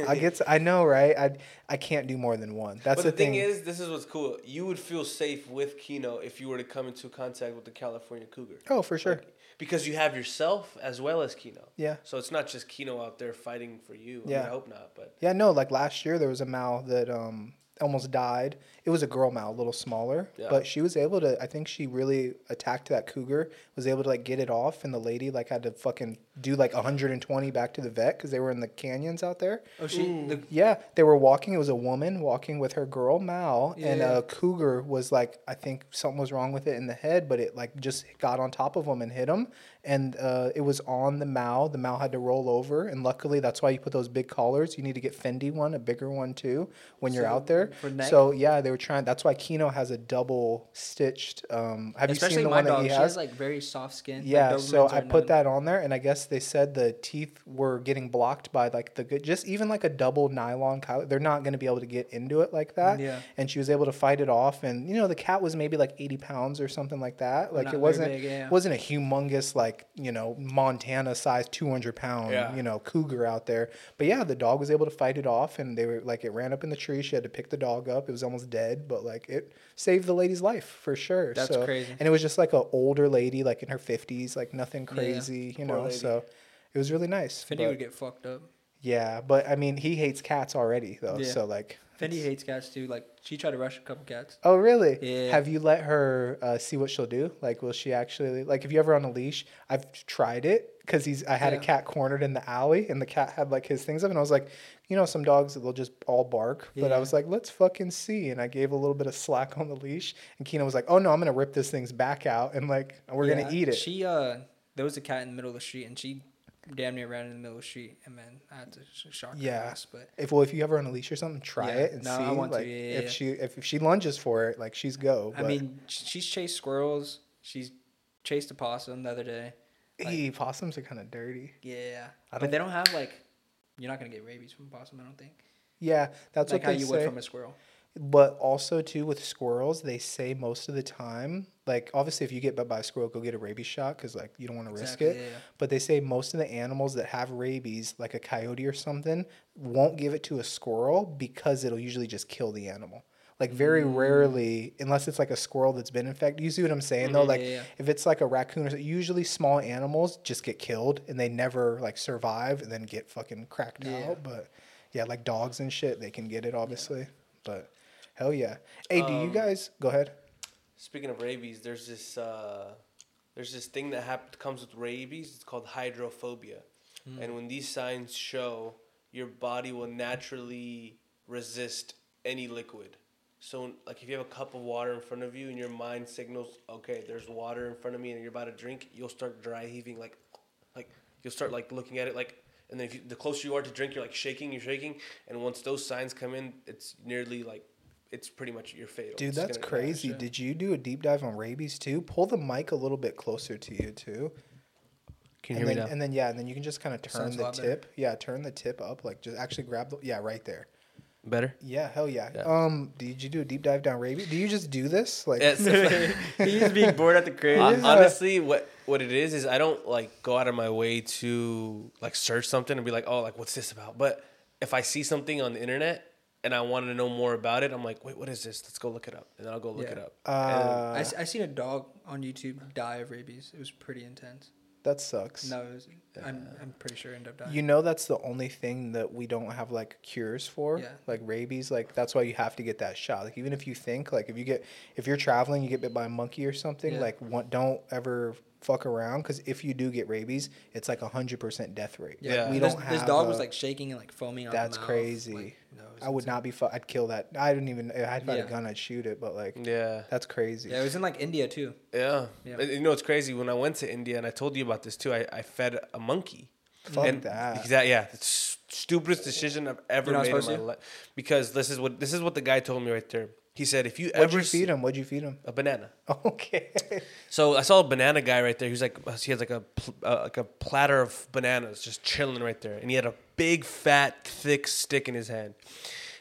I get. I know, right? I I can't do more than one. That's but the, the, thing is, this is what's cool. You would feel safe with Kino if you were to come into contact with the California cougar. Oh, for sure. Like, because you have yourself as well as Kino. Yeah. So it's not just Kino out there fighting for you. I, mean, Yeah. I hope not, but Yeah, no, like last year there was a Mal that um almost died. It was a girl Mal, a little smaller, Yeah. but she was able to. I think she really attacked that cougar. Was able to like get it off, and the lady like had to fucking do like 120 back to the vet because they were in the canyons out there. Oh, she the Yeah, they were walking. It was a woman walking with her girl Mal, and Yeah. a cougar was like, I think something was wrong with it in the head, but it like just got on top of him and hit him, and uh, it was on the Mal. The Mal had to roll over, and luckily that's why you put those big collars. You need to get Fendi one, a bigger one too, when you're out there. for neck? So yeah, they were trying. That's why Kino has a double stitched. Um, have especially you seen the my one dog. that he She has? has like very soft skin. like, Yeah, so I put none. that on there, and I guess they said the teeth were getting blocked by like the good, just even like a double nylon collar. They're not going to be able to get into it like that. Yeah. And she was able to fight it off, and you know the cat was maybe like eighty pounds or something like that. Like Not it wasn't big, yeah. wasn't a humongous like you know Montana size two hundred pound Yeah. you know cougar out there. But yeah, the dog was able to fight it off, and they were like it ran up in the tree. She had to pick the dog up. It was almost dead, but like it saved the lady's life for sure. That's So- crazy. And it was just like an older lady, like in her fifties, like nothing Yeah. crazy, you know. lady. So it was really nice. Fendi would get fucked up. yeah, but I mean, he hates cats already though. Yeah. So like, Fendi hates cats too. Like she tried to rush a couple cats. oh really? Yeah. Have you let her uh, see what she'll do? Like, will she actually like? If you ever on a leash, I've tried it because he's. I had Yeah. a cat cornered in the alley, and the cat had like his things up, and I was like, you know, some dogs they'll just all bark, but I was like, let's fucking see, and I gave a little bit of slack on the leash, and Kino was like, oh no, I'm gonna rip this thing's back out, and like we're Yeah, gonna eat it. She uh, there was a cat in the middle of the street, and she damn near ran in the middle of the street, and then I had to sh- shock her Yeah. ass. But If well, if you ever on a leash or something, try Yeah. it and No, see. I want to, like yeah, if yeah. she if, if she lunges for it, like she's go. I mean, she's chased squirrels. She's chased a possum the other day. like- Hey, possums are kind of dirty. Yeah, I but they don't have like. You're not gonna get rabies from a possum, I don't think. Yeah, that's like what how you say. would from a squirrel. But also too with squirrels, they say most of the time, like obviously if you get bit by a squirrel, go get a rabies shot because like you don't want to Exactly, risk it. yeah, yeah. But they say most of the animals that have rabies, like a coyote or something, won't give it to a squirrel because it'll usually just kill the animal. Like very Mm. rarely, unless it's like a squirrel that's been infected. You see what I'm saying though? Mhm, Like yeah, yeah. if it's like a raccoon or usually small animals just get killed and they never like survive and then get fucking cracked Yeah. out. But yeah, like dogs and shit, they can get it obviously. But hell yeah. Hey, do you Um, guys go ahead? Speaking of rabies, there's this uh, there's this thing that hap- comes with rabies. It's called hydrophobia, and when these signs show, your body will naturally resist any liquid. So, like, if you have a cup of water in front of you and your mind signals, okay, there's water in front of me, and you're about to drink, you'll start dry heaving, like, like you'll start like looking at it, like, and then if you, the closer you are to drink, you're like shaking, you're shaking, and once those signs come in, it's nearly like, it's pretty much your fatal. Dude, It's that's crazy. crash. Did you do a deep dive on rabies too? Pull the mic a little bit closer to you too. Can you and then, And then yeah, and then you can just kind of turn Sounds the lot better. tip. Yeah, turn the tip up. Like just actually grab the yeah, right there. Better. Yeah, hell yeah. Yeah. Um, did you do a deep dive down rabies? Do you just do this? Like Yes. He's being bored at the crib. Uh, honestly, what what it is is I don't like go out of my way to like search something and be like, oh, like what's this about? But if I see something on the internet and I want to know more about it, I'm like, wait, what is this? Let's go look it up, and then I'll go look Yeah. it up. uh, I, s- I seen a dog on YouTube die of rabies. It was pretty intense. that sucks. No, it was, I'm I'm pretty sure it ended up dying. You know that's the only thing that we don't have like cures for, Yeah. like rabies. Like that's why you have to get that shot. Like even if you think like if you get if you're traveling, you get bit by a monkey or something. Yeah. Like one, don't ever fuck around because if you do get rabies, it's like a hundred percent death rate. Yeah. we this, don't this have. dog a- was like shaking and like foaming out. That's the mouth. crazy. Like, no, I would insane. not be. Fu- I'd kill that. I didn't even. If I had Yeah. a gun, I'd shoot it. But like, Yeah. that's crazy. Yeah, it was in like India too. Yeah. Yeah. You know, it's crazy. When I went to India, and I told you about this too, I, I fed a monkey. Fuck and that. That, yeah, the stupidest decision I've ever You're not made in my life. Because this is what this is what the guy told me right there. He said, if you What'd ever you feed him? What'd you feed him? a banana. Okay. So I saw a banana guy right there. He's like, he has like a uh, like a platter of bananas just chilling right there, and he had a big, fat, thick stick in his hand.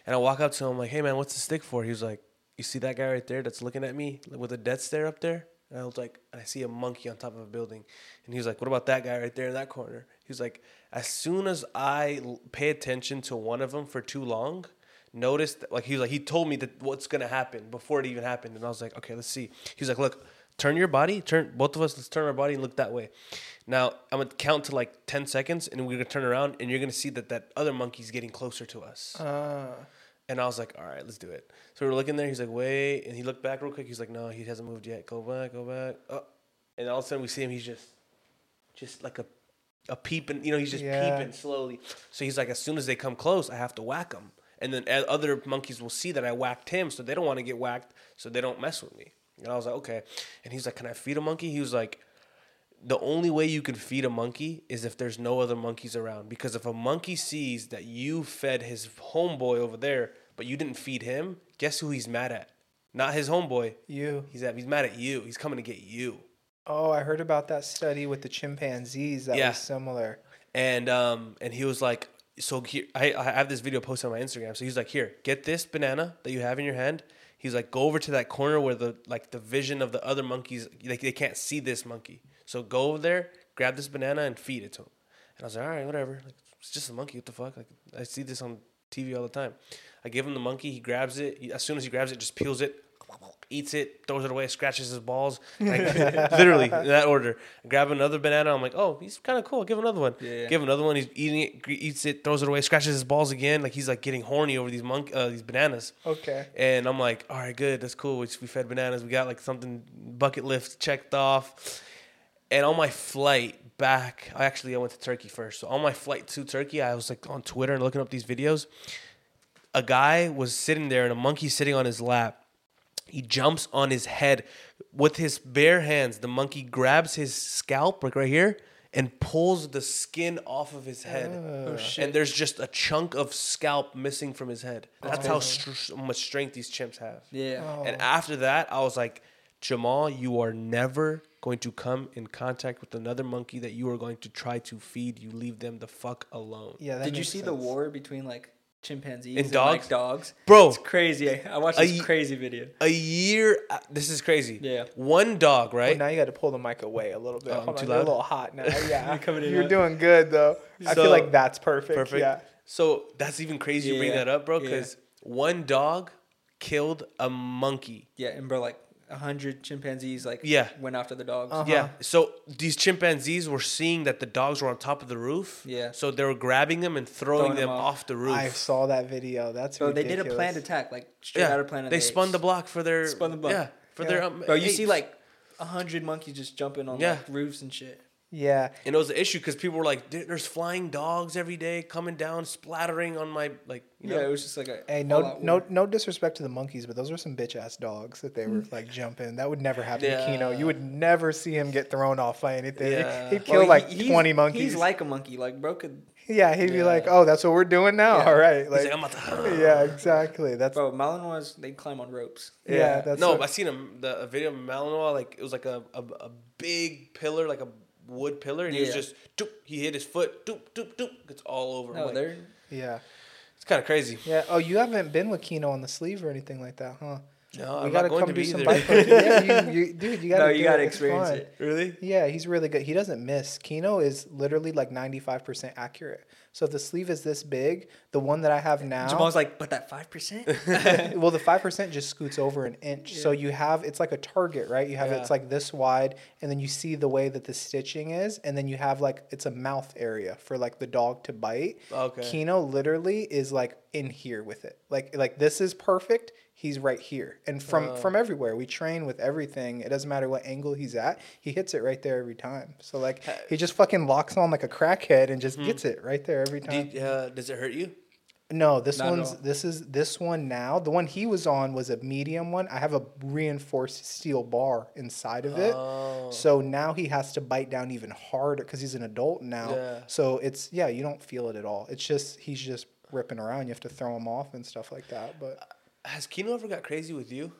And I walk up to him like, "Hey man, what's the stick for?" He was like, "You see that guy right there that's looking at me with a death stare up there?" And I was like, "I see a monkey on top of a building." And he was like, "What about that guy right there in that corner?" He was like, "As soon as I pay attention to one of them for too long." Notice that, like he was like he told me that what's gonna happen before it even happened, and I was like, okay, let's see. He was like, look, turn your body, turn both of us, let's turn our body and look that way. Now I'm gonna count to like ten seconds, and we're gonna turn around, and you're gonna see that that other monkey's getting closer to us. Uh, And I was like, all right, let's do it. So we were looking there. He's like, wait, and he looked back real quick. He's like, no, he hasn't moved yet. Go back, go back. Oh. And all of a sudden we see him. He's just, just like a, a peeping. You know, he's just Yeah. peeping slowly. So he's like, as soon as they come close, I have to whack them. And then uh, other monkeys will see that I whacked him, so they don't want to get whacked, so they don't mess with me. And I was like, okay. And he's like, can I feed a monkey? He was like, the only way you can feed a monkey is if there's no other monkeys around. Because if a monkey sees that you fed his homeboy over there, but you didn't feed him, guess who he's mad at? Not his homeboy. you. He's at, he's mad at you. He's coming to get you. Oh, I heard about that study with the chimpanzees. That Yeah. was similar. And um and he was like, so here I, I have this video posted on my Instagram. So he's like, here, get this banana that you have in your hand. He's like, go over to that corner where the like the vision of the other monkeys like they can't see this monkey. So go over there, grab this banana and feed it to him. And I was like, all right, whatever. Like it's just a monkey. What the fuck? Like I see this on TV all the time. I give him the monkey. He grabs it. He- as soon as he grabs it, just peels it, eats it, throws it away, scratches his balls. Like, literally in that order. I grab another banana. I'm like, oh, he's kind of cool. Give him another one. Yeah, yeah. Give him another one. He's eating it, gre- eats it, throws it away, scratches his balls again. Like he's like getting horny over these monk, uh, these bananas. Okay. And I'm like, all right, good, that's cool. We, we fed bananas. We got like something bucket list checked off. And on my flight back, I actually I went to Turkey first. So on my flight to Turkey, I was like on Twitter and looking up these videos. A guy was sitting there and a monkey sitting on his lap. He jumps on his head with his bare hands. The monkey grabs his scalp like right here and pulls the skin off of his head. Oh shit! And there's just a chunk of scalp missing from his head. That's how str- much strength these chimps have. yeah. Oh. And after that, I was like, Jamal, you are never going to come in contact with another monkey that you are going to try to feed. You leave them the fuck alone. Yeah. That Did you makes see the war between like chimpanzees And and, dogs? like dogs? Bro, It's crazy. I, I watched A this crazy video. a year, uh, this is crazy. Yeah. One dog, Well, right? now you got to pull the mic away a little bit. Oh, I'm Hold too on, you're a little hot now. Yeah, You're coming in You're doing good though. I feel like that's perfect. Perfect. Yeah. So that's even crazy you bring that up, bro, Yeah. because one dog killed a monkey. Yeah, and bro, like a hundred chimpanzees like Yeah. went after the dogs. Uh-huh. Yeah. So these chimpanzees were seeing that the dogs were on top of the roof. Yeah. So they were grabbing them and throwing, Throwing them them off. off. the roof. I saw that video. That's Bro, they did a planned attack, like straight yeah. out of Planet they of the spun the block for their. Spun the block. Yeah. For Yeah. their. Um, Bro, you see like a hundred monkeys just jumping on Yeah. like roofs and shit. Yeah. And it was an issue because people were like, "There's flying dogs every day coming down, splattering on my like." You know? Yeah, it was just like a Hey, no, no, no disrespect to the monkeys, but those were some bitch ass dogs that they were like jumping. That would never happen Yeah. to Kino. You would never see him get thrown off by anything. Yeah. He'd Well, kill he- like he's- twenty monkeys. He's like a monkey, like bro could. yeah, he'd be like, "Oh, that's what we're doing now. Yeah. All right." He's Like, like, I'm to. yeah, exactly. That's Bro, Malinois they climb on ropes. yeah. That's no, what- I seen a, the, a video of Malinois. Like it was like a, a, a big pillar, like a wood pillar, and he was Yeah. just doop, he hit his foot, doop doop doop. It's all over. I'm No, like, they're yeah, it's kind of crazy. yeah. Oh, you haven't been with Kino on the sleeve or anything like that, huh? No, we I'm gotta not going come to do be some either. bike yeah, you, you, dude, you gotta. no, you do gotta it. It's experience fun. it. really? Yeah, he's really good. He doesn't miss. Kino is literally like 95% accurate. So if the sleeve is this big, the one that I have now, Jamal's like, but that five percent. well, the 5% just scoots over an inch. So you have, it's like a target, right? You have, Yeah. it's like this wide, and then you see the way that the stitching is, and then you have like, it's a mouth area for like the dog to bite. Okay. Kino literally is like in here with it. Like, like this is perfect. He's right here. And from Oh. from everywhere, we train with everything. It doesn't matter what angle he's at. He hits it right there every time. So like he just fucking locks on like a crackhead and Hmm. just gets it right there every time. Did, uh, does it hurt you? No, this Not one's this is this one now. The one he was on was a medium one. I have a reinforced steel bar inside of it. Oh. So now he has to bite down even harder because he's an adult now. Yeah. So it's yeah, you don't feel it at all. It's just he's just ripping around. You have to throw him off and stuff like that. But Has Kino ever got crazy with you?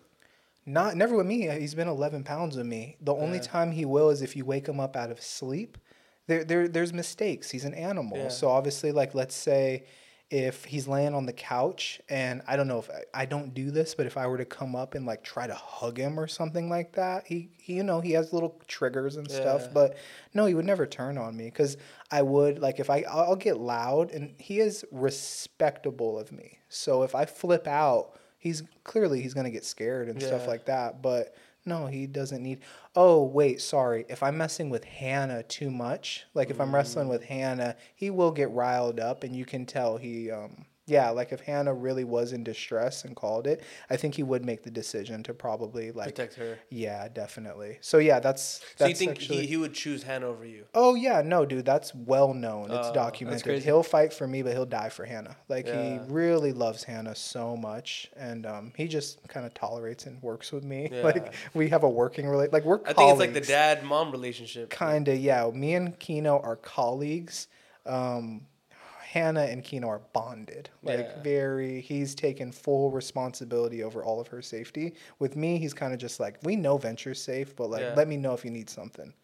not never with me. He's been eleven pounds with me. The only Yeah. time he will is if you wake him up out of sleep. There, there there's mistakes. He's an animal. Yeah. So obviously, like let's say if he's laying on the couch and I don't know if I, I don't do this, but if I were to come up and like try to hug him or something like that, he, he you know, he has little triggers and stuff, but no, he would never turn on me cuz I would like if I I'll get loud and he is respectable of me. So if I flip out, he's clearly he's going to get scared and stuff like that, but no, he doesn't need. Oh, wait, sorry. If I'm messing with Hannah too much, like if I'm wrestling with Hannah, he will get riled up, and you can tell he, um, yeah, like if Hannah really was in distress and called it, I think he would make the decision to probably like, Protect her. yeah, definitely. So yeah, that's So that's you think actually. he, he would choose Hannah over you? Oh yeah, no, dude, that's well known. It's that's documented. He'll fight for me, but he'll die for Hannah. Like Yeah. he really loves Hannah so much, and um, he just kind of tolerates and works with me. Yeah. Like we have a working relate. Like we're I colleagues. think it's like the dad mom relationship. Kinda, yeah. Me and Kino are colleagues. Um, Hannah and Kino are bonded. Like Yeah. very. He's taken full responsibility over all of her safety. With me, he's kind of just like, we know Venture's safe, but like, Yeah. let me know if you need something.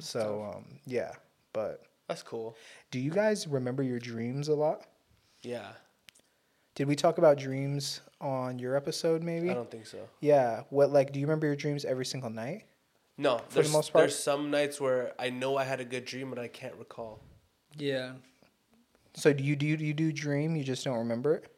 So um, yeah, but. That's cool. Do you guys remember your dreams a lot? Yeah. Did we talk about dreams on your episode maybe? I don't think so. Yeah. What like do you remember your dreams every single night? No, the there's, most part? there's some nights where I know I had a good dream, but I can't recall. Yeah. So do you do you, you do dream, you just don't remember it?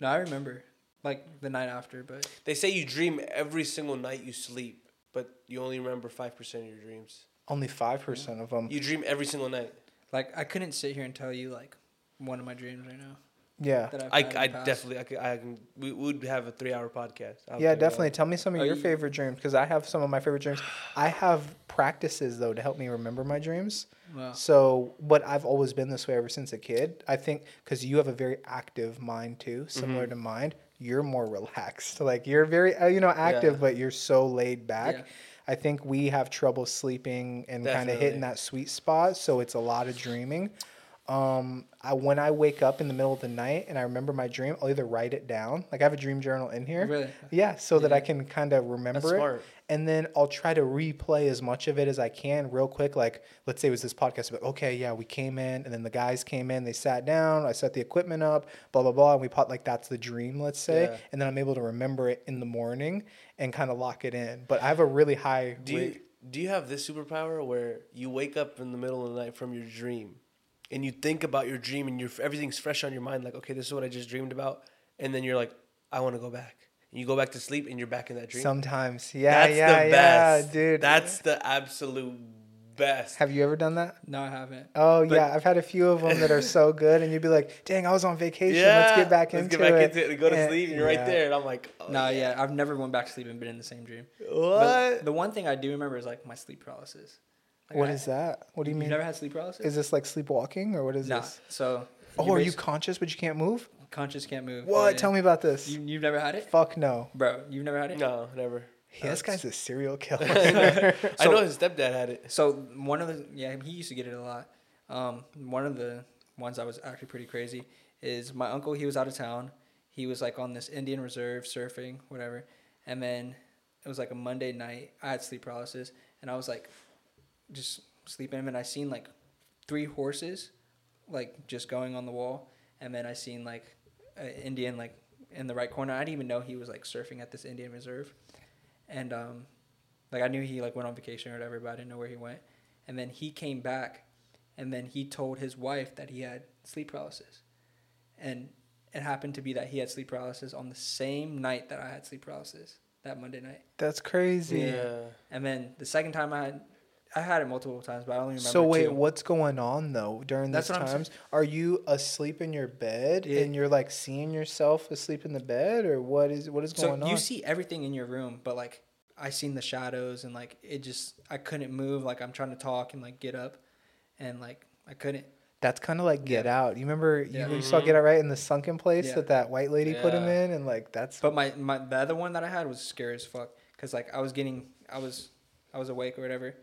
No, I remember like the night after, but They say you dream every single night you sleep, but you only remember 5% of your dreams. Only 5% of them. You dream every single night. like I couldn't sit here and tell you like one of my dreams right now. Yeah. That I've I, had in I definitely, I, could, I can, we would have a three hour podcast. I'll Yeah, definitely. Tell me some of Are your you- favorite dreams because I have some of my favorite dreams. I have practices though to help me remember my dreams. Wow. So, but I've always been this way ever since a kid. I think because you have a very active mind too, similar Mm-hmm. to mine. You're more relaxed. Like you're very, uh, you know, active, Yeah. but you're so laid back. Yeah. I think we have trouble sleeping and kind of hitting that sweet spot. So it's a lot of dreaming. Um, I when I wake up in the middle of the night and I remember my dream, I'll either write it down. Like I have a dream journal in here. Really? Yeah, so that I can kind of remember it. And then I'll try to replay as much of it as I can real quick. Like, let's say it was this podcast, but okay, yeah, we came in and then the guys came in, they sat down, I set the equipment up, blah, blah, blah. And we pot like that's the dream, let's say. Yeah. And then I'm able to remember it in the morning and kind of lock it in. But I have a really high Do you, do you have this superpower where you wake up in the middle of the night from your dream and you think about your dream and you're, everything's fresh on your mind? Like, okay, this is what I just dreamed about. And then you're like, I want to go back. And you go back to sleep and you're back in that dream. sometimes. Yeah, That's yeah, the yeah, best. dude. That's the absolute best. have you ever done that? No, I haven't. Oh But- yeah, I've had a few of them that are so good, and you'd be like, "Dang, I was on vacation. Let's get back let's into get back it." into it and go to And- sleep. And you're yeah. right there. And I'm like, oh, no, yeah. I've never went back to sleep and been in the same dream. What? But the one thing I do remember is like my sleep paralysis. Like, What I- is that? What do you mean You've never had sleep paralysis? Is this like sleepwalking or what is this? nah. this? So. Oh, are you conscious but you can't move? conscious can't move? What? Yeah. Tell me about this. You, you've never had it, Fuck no. bro? You've never had it? no, never. Yeah, this guy's a serial killer. I know his stepdad had it. So one of the yeah he used to get it a lot. Um, one of the ones that was actually pretty crazy is my uncle. He was out of town. He was like on this Indian reserve surfing, whatever. And then it was like a Monday night. I had sleep paralysis, and I was like, just sleeping. And I seen like three horses, like just going on the wall. And then I seen like an Indian like in the right corner. I didn't even know he was like surfing at this Indian reserve. And um, like I knew he like went on vacation or whatever, but I didn't know where he went. And then he came back, and then he told his wife that he had sleep paralysis, and it happened to be that he had sleep paralysis on the same night that I had sleep paralysis that Monday night. That's crazy. Yeah. And then the second time I had, I had it multiple times, but I only remember. So wait, two. what's going on though during these what I'm saying. times? Are you asleep in your bed Yeah. and you're like seeing yourself asleep in the bed, or what is what is So going on? you see everything in your room, but like I seen the shadows and like it just I couldn't move. Like I'm trying to talk and like get up, and like I couldn't. That's kind of like Get Out. You remember you, Yeah. you saw mm-hmm. Get Out right in the sunken place Yeah. that that white lady put him in, and like that's But my my the other one that I had was scary as fuck because like I was getting I was I was awake or whatever,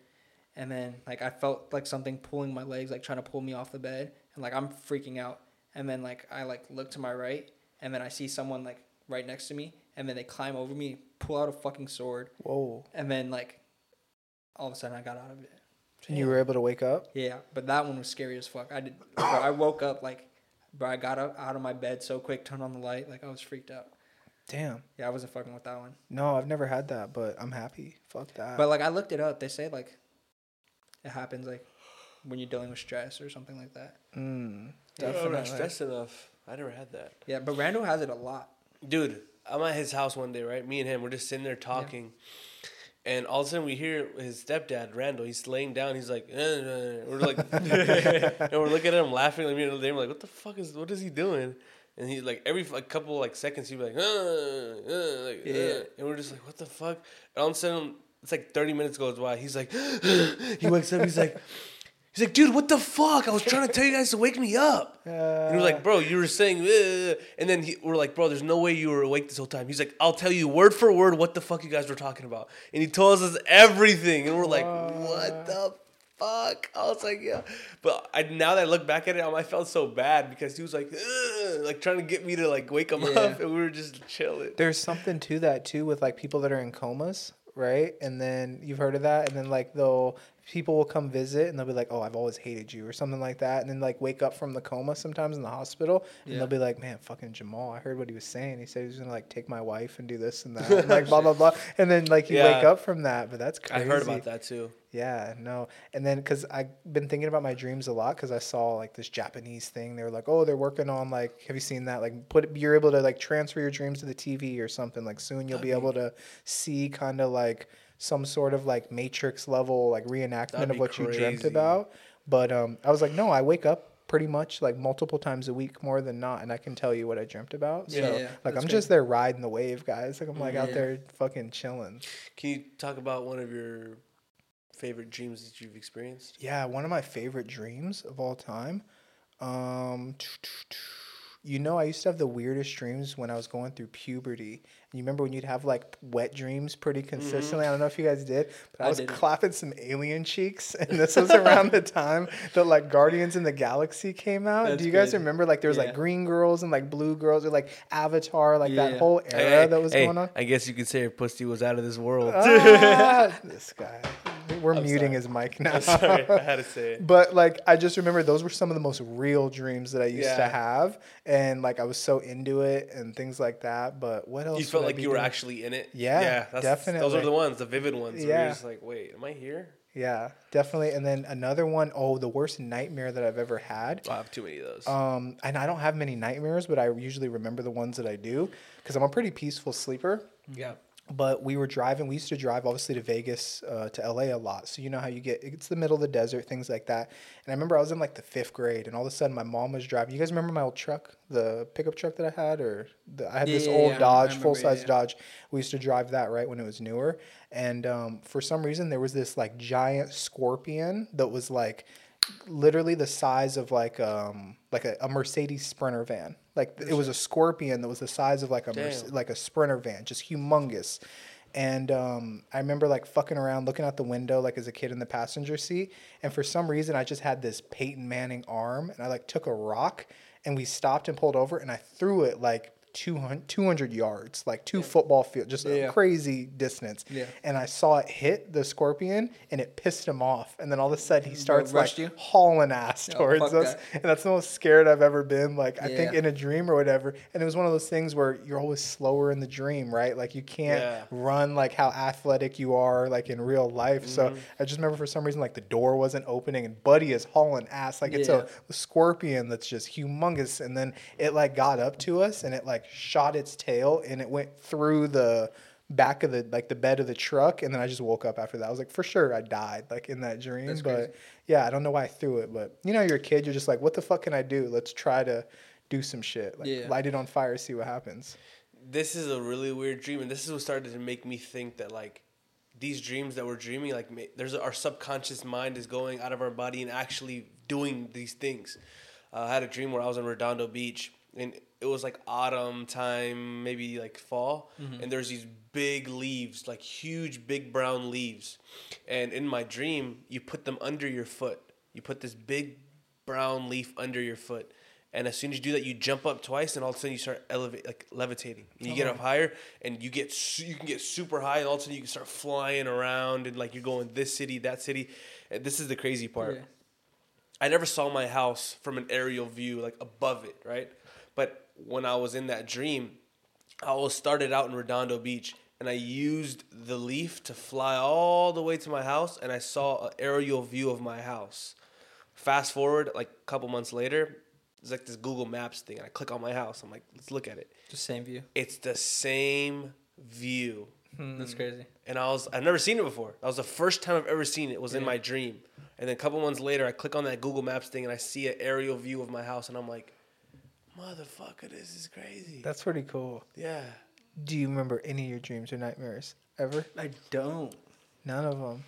and then like I felt like something pulling my legs, like trying to pull me off the bed, and like I'm freaking out, and then like I like look to my right, and then I see someone like right next to me, and then they climb over me, pull out a fucking sword, whoa. and then like all of a sudden I got out of it. And you were able to wake up. Yeah, but that one was scary as fuck. I did. Bro, I woke up like, bro, I got up out of my bed so quick, turned on the light, like I was freaked out. Damn. Yeah, I wasn't fucking with that one. No, I've never had that, but I'm happy. Fuck that. But like I looked it up. They say like it happens like when you're dealing with stress or something like that. mm, Yeah, I'm definitely. not stressed enough. I never had that. Yeah, but Randall has it a lot. Dude, I'm at his house one day, right? Me and him, we're just sitting there talking. And all of a sudden, we hear his stepdad, Randall. He's laying down. He's like, eh, eh. we're like, and we're looking at him laughing. Like me and Dave, we're like, what the fuck is, what is he doing? And he's like, every like couple like seconds, he'd be like, uh, uh, like, Yeah. uh. and we're just like, what the fuck? And all of a sudden, it's like 30 minutes goes by. He's like, he wakes up. He's like, he's like, dude, what the fuck? I was trying to tell you guys to wake me up. Uh, And we're like, bro, you were saying, "Uh," and then he, we're like, bro, there's no way you were awake this whole time. He's like, I'll tell you word for word what the fuck you guys were talking about, and he told us everything, and we're like, what the fuck? I was like, yeah, but I now that I look back at it, I felt so bad because he was like, "Ugh," like trying to get me to like wake him Yeah. up, and we were just chilling. There's something to that too with like people that are in comas, right? And then you've heard of that, and then like they'll people will come visit and they'll be like, "Oh, I've always hated you" or something like that, and then like wake up from the coma sometimes in the hospital, and Yeah. they'll be like, "Man, fucking Jamal, I heard what he was saying. He said he was gonna like take my wife and do this and that, and, like blah blah blah." And then like you wake up from that, but that's crazy. I heard about that too. Yeah, no. And then because I've been thinking about my dreams a lot because I saw like this Japanese thing. They were like, oh, they're working on like, have you seen that? Like, put you're able to like transfer your dreams to the TV or something. Like soon you'll be able to see kind of like some sort of like Matrix level like reenactment of what you dreamt about. But um, I was like, no, I wake up pretty much like multiple times a week more than not and I can tell you what I dreamt about. So Yeah, yeah, like I'm good. just there riding the wave, guys. Like I'm like out there fucking chilling. Can you talk about one of your favorite dreams that you've experienced? Yeah, one of my favorite dreams of all time. Um, you know, I used to have the weirdest dreams when I was going through puberty. And you remember when you'd have like wet dreams pretty consistently? I don't know if you guys did, but I I was didn't. clapping some alien cheeks, and this was around the time that like Guardians in the Galaxy came out. That's Do you guys crazy. remember like there was like green girls and like blue girls, or like Avatar, like that whole era that was hey, going on? I guess you could say your pussy was out of this world. Ah, this guy. We're I'm muting sorry. his mic now. Sorry, I had to say it. But like I just remember those were some of the most real dreams that I used to have, and like I was so into it and things like that. But what else? You felt like you were actually in it. Yeah, Those definitely. Those are the ones, the vivid ones. Yeah. Where you're just like, wait, am I here? Yeah, definitely. And then another one, oh, the worst nightmare that I've ever had. I have too many of those. Um, and I don't have many nightmares, but I usually remember the ones that I do because I'm a pretty peaceful sleeper. yeah. But we were driving we used to drive obviously to vegas uh, to la a lot. So you know how you get it's the middle of the desert things like that. And i remember i was in like the fifth grade and all of a sudden my mom was driving. You guys remember my old truck the pickup truck that i had or the, i had this Yeah, yeah, old yeah, dodge full size yeah. dodge. We used to drive that right when it was newer. And um, for some reason there was this like giant scorpion that was like literally the size of like um like a, a Mercedes Sprinter van. Like it was a Scorpion that was the size of like a Merce- like a Sprinter van, just humongous. And um, I remember like fucking around, looking out the window, like as a kid in the passenger seat. And for some reason, I just had this Peyton Manning arm, and I like took a rock, and we stopped and pulled over, and I threw it like 200, 200 yards, like two football field, just a Yeah. crazy distance. Yeah. And I saw it hit the scorpion, and it pissed him off. And then all of a sudden, he starts like you? hauling ass Oh, towards us, that. and that's the most scared I've ever been. Like I think in a dream or whatever. And it was one of those things where you're always slower in the dream, right? Like you can't Yeah. run like how athletic you are like in real life. So Mm-hmm. I just remember for some reason like the door wasn't opening, and Buddy is hauling ass like it's a, a scorpion that's just humongous. And then it like got up to us, and it like shot its tail, and it went through the back of the like the bed of the truck, and then I just woke up after that. I was like, for sure, I died like in that dream. That's but crazy. yeah, I don't know why I threw it, but you know, you're a kid, you're just like, what the fuck can I do? Let's try to do some shit. Like Yeah. light it on fire, see what happens. this is a really weird dream, and this is what started to make me think that like these dreams that we're dreaming, like there's our subconscious mind is going out of our body and actually doing these things. Uh, I had a dream where I was in Redondo Beach, and it was like autumn time, maybe like fall, mm-hmm. and there's these big leaves, like huge big brown leaves, and in my dream, you put them under your foot. You put this big brown leaf under your foot. And as soon as you do that, you jump up twice, and all of a sudden you start elevate, like levitating. And you get up oh. higher, and you get su- you can get super high, and all of a sudden you can start flying around, and like you're going this city, that city. And this is the crazy part. Yeah. I never saw my house from an aerial view, like above it, right? But when I was in that dream, I was started out in Redondo Beach, and I used the leaf to fly all the way to my house, and I saw an aerial view of my house. Fast forward, like a couple months later, it's like this Google Maps thing. And I click on my house. I'm like, let's look at it. The same view. It's the same view. Hmm, that's crazy. And I was I've never seen it before. That was the first time I've ever seen it. Was in my dream. And then a couple months later, I click on that Google Maps thing and I see an aerial view of my house, and I'm like, motherfucker, this is crazy. That's pretty cool. yeah. Do you remember any of your dreams or nightmares ever? I don't None of them.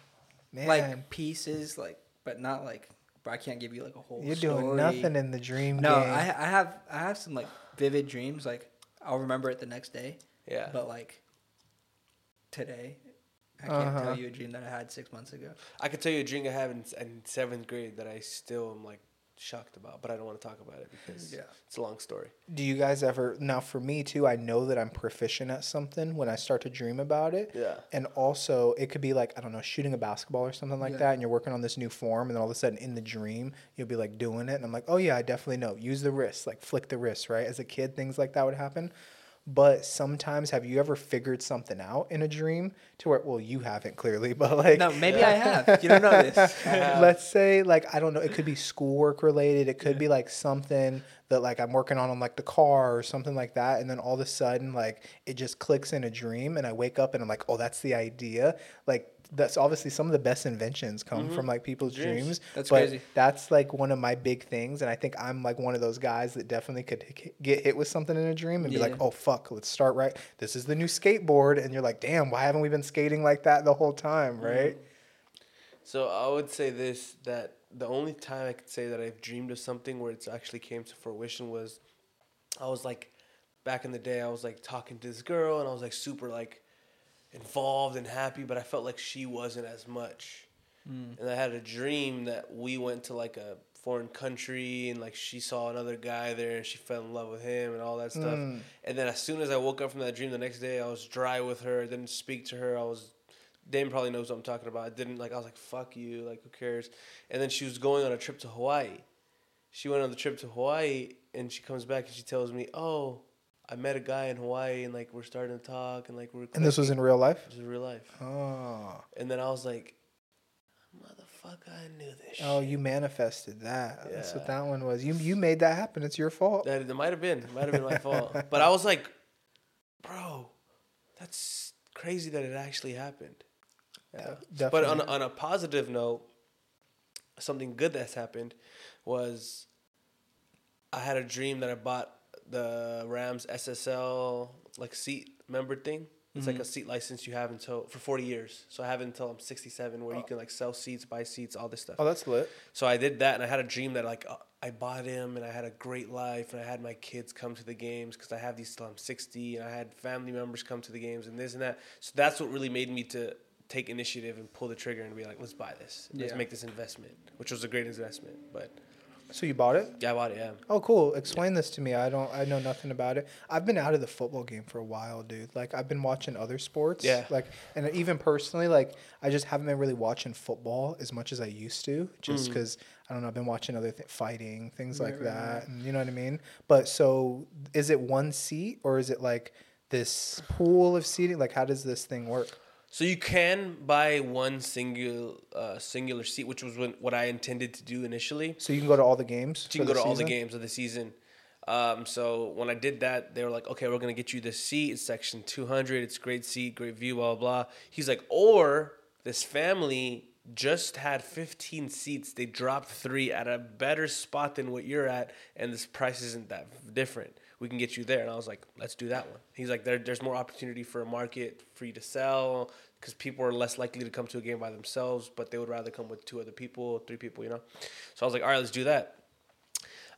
Man, like pieces, like, but not like. But I can't give you like a whole. you're doing nothing in the dream No, game. I I have I have some like vivid dreams. Like I'll remember it the next day. Yeah. But like today, I can't Uh-huh. tell you a dream that I had six months ago. I could tell you a dream I had in, in seventh grade that I still am like shocked about, but I don't want to talk about it because Yeah. it's a long story. Do you guys ever now for me too, I know that I'm proficient at something when I start to dream about it. Yeah. And also it could be like, I don't know, shooting a basketball or something like Yeah. that, and you're working on this new form, and then all of a sudden in the dream, you'll be like doing it, and I'm like, Oh yeah, I definitely know. Use the wrist, like flick the wrist, right? As a kid, things like that would happen. But sometimes have you ever figured something out in a dream to where well you haven't clearly, but like No, maybe I have. You don't know this. Let's say like I don't know, it could be schoolwork related. It could be like something that like I'm working on on like the car or something like that, and then all of a sudden like it just clicks in a dream, and I wake up and I'm like, oh, that's the idea. Like that's obviously some of the best inventions come mm-hmm. from like people's Dreams. dreams. That's but crazy. That's like one of my big things, and I think I'm like one of those guys that definitely could h- get hit with something in a dream and be like, oh fuck, let's start right. This is the new skateboard, and you're like, damn, why haven't we been skating like that the whole time, mm-hmm. right? So I would say this that the only time I could say that I've dreamed of something where it's actually came to fruition was I was like back in the day I was like talking to this girl and I was like super like involved and happy but I felt like she wasn't as much. And I had a dream that we went to like a foreign country and like she saw another guy there and she fell in love with him and all that stuff. Mm. And then as soon as I woke up from that dream the next day I was dry with her, I didn't speak to her. I was Dame probably knows what I'm talking about. I didn't like. I was like, "Fuck you!" Like, who cares? And then she was going on a trip to Hawaii. She went on the trip to Hawaii, and she comes back and she tells me, "Oh, I met a guy in Hawaii, and like we're starting to talk, and like we're." And this was in real life. This is real life. Oh. And then I was like, "Motherfucker, I knew this." Oh, shit." you manifested that. That's what that one was. You you made that happen. It's your fault. That it might have been. It might have been my fault. But I was like, "Bro, that's crazy that it actually happened." Yeah. Yeah, But on on a positive note, something good that's happened was I had a dream that I bought the Rams SSL like seat member thing. It's like a seat license you have until for 40 years. So I have it until I'm 67 where you can like sell seats, buy seats, all this stuff. Oh, that's lit. So I did that, and I had a dream that like uh, I bought him, and I had a great life, and I had my kids come to the games because I have these till I'm 60, and I had family members come to the games, and this and that. So that's what really made me to take initiative and pull the trigger and be like, let's buy this, let's Yeah. make this investment, which was a great investment. But So you bought it? yeah, I bought it. Yeah. Oh, cool. Explain this to me. I don't. I know nothing about it. I've been out of the football game for a while, dude. Like I've been watching other sports. Yeah. Like, and even personally, like I just haven't been really watching football as much as I used to, just mm. because I don't know. I've been watching other th- fighting things like right, that, right. and you know what I mean. But so, is it one seat or is it like this pool of seating? Like, how does this thing work? So you can buy one single uh, singular seat, which was when, what I intended to do initially. So you can go to all the games. So you can go to all the games of the season. Um, so when I did that, they were like, okay, we're gonna get you this seat. It's section 200. It's great seat, great view, blah blah. blah. He's like, or this family just had 15 seats. They dropped three at a better spot than what you're at, and this price isn't that different. We can get you there. And I was like, let's do that one. He's like, there, there's more opportunity for a market for you to sell because people are less likely to come to a game by themselves, but they would rather come with two other people, three people, you know. So I was like, all right, let's do that.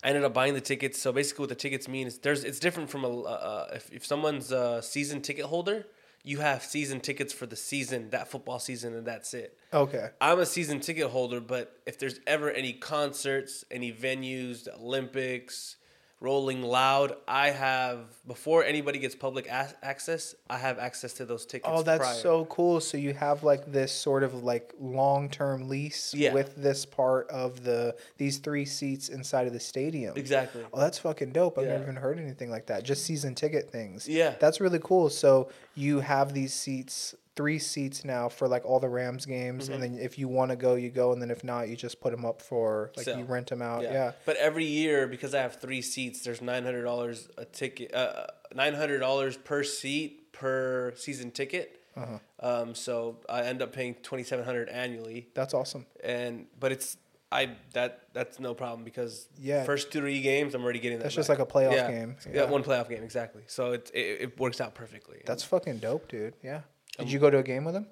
I ended up buying the tickets. So basically, what the tickets mean is there's it's different from a uh, if if someone's a season ticket holder, you have season tickets for the season, that football season, and that's it. Okay. I'm a season ticket holder, but if there's ever any concerts, any venues, the Olympics, Rolling Loud, I have before anybody gets public a- access, I have access to those tickets. Oh, that's prior. so cool. So you have like this sort of like long-term lease Yeah. with this part of the these three seats inside of the stadium. exactly. Oh, that's fucking dope. I've Yeah. never even heard anything like that. Just season ticket things. Yeah. That's really cool. So you have these seats, three seats now for like all the Rams games, and then if you want to go, you go, and then if not, you just put them up for like you rent them out. Yeah. Yeah. But every year, because I have three seats, there's nine hundred dollars a ticket. Uh, nine hundred dollars per seat per season ticket. Uh-huh. Um, so I end up paying twenty seven hundred annually, That's awesome. and but it's I that that's no problem because Yeah. first three games I'm already getting that. That's just like a playoff yeah. game. Yeah. Yeah. one playoff game exactly. So it it, it works out perfectly. That's fucking dope, dude. Yeah. Did you go to a game with him?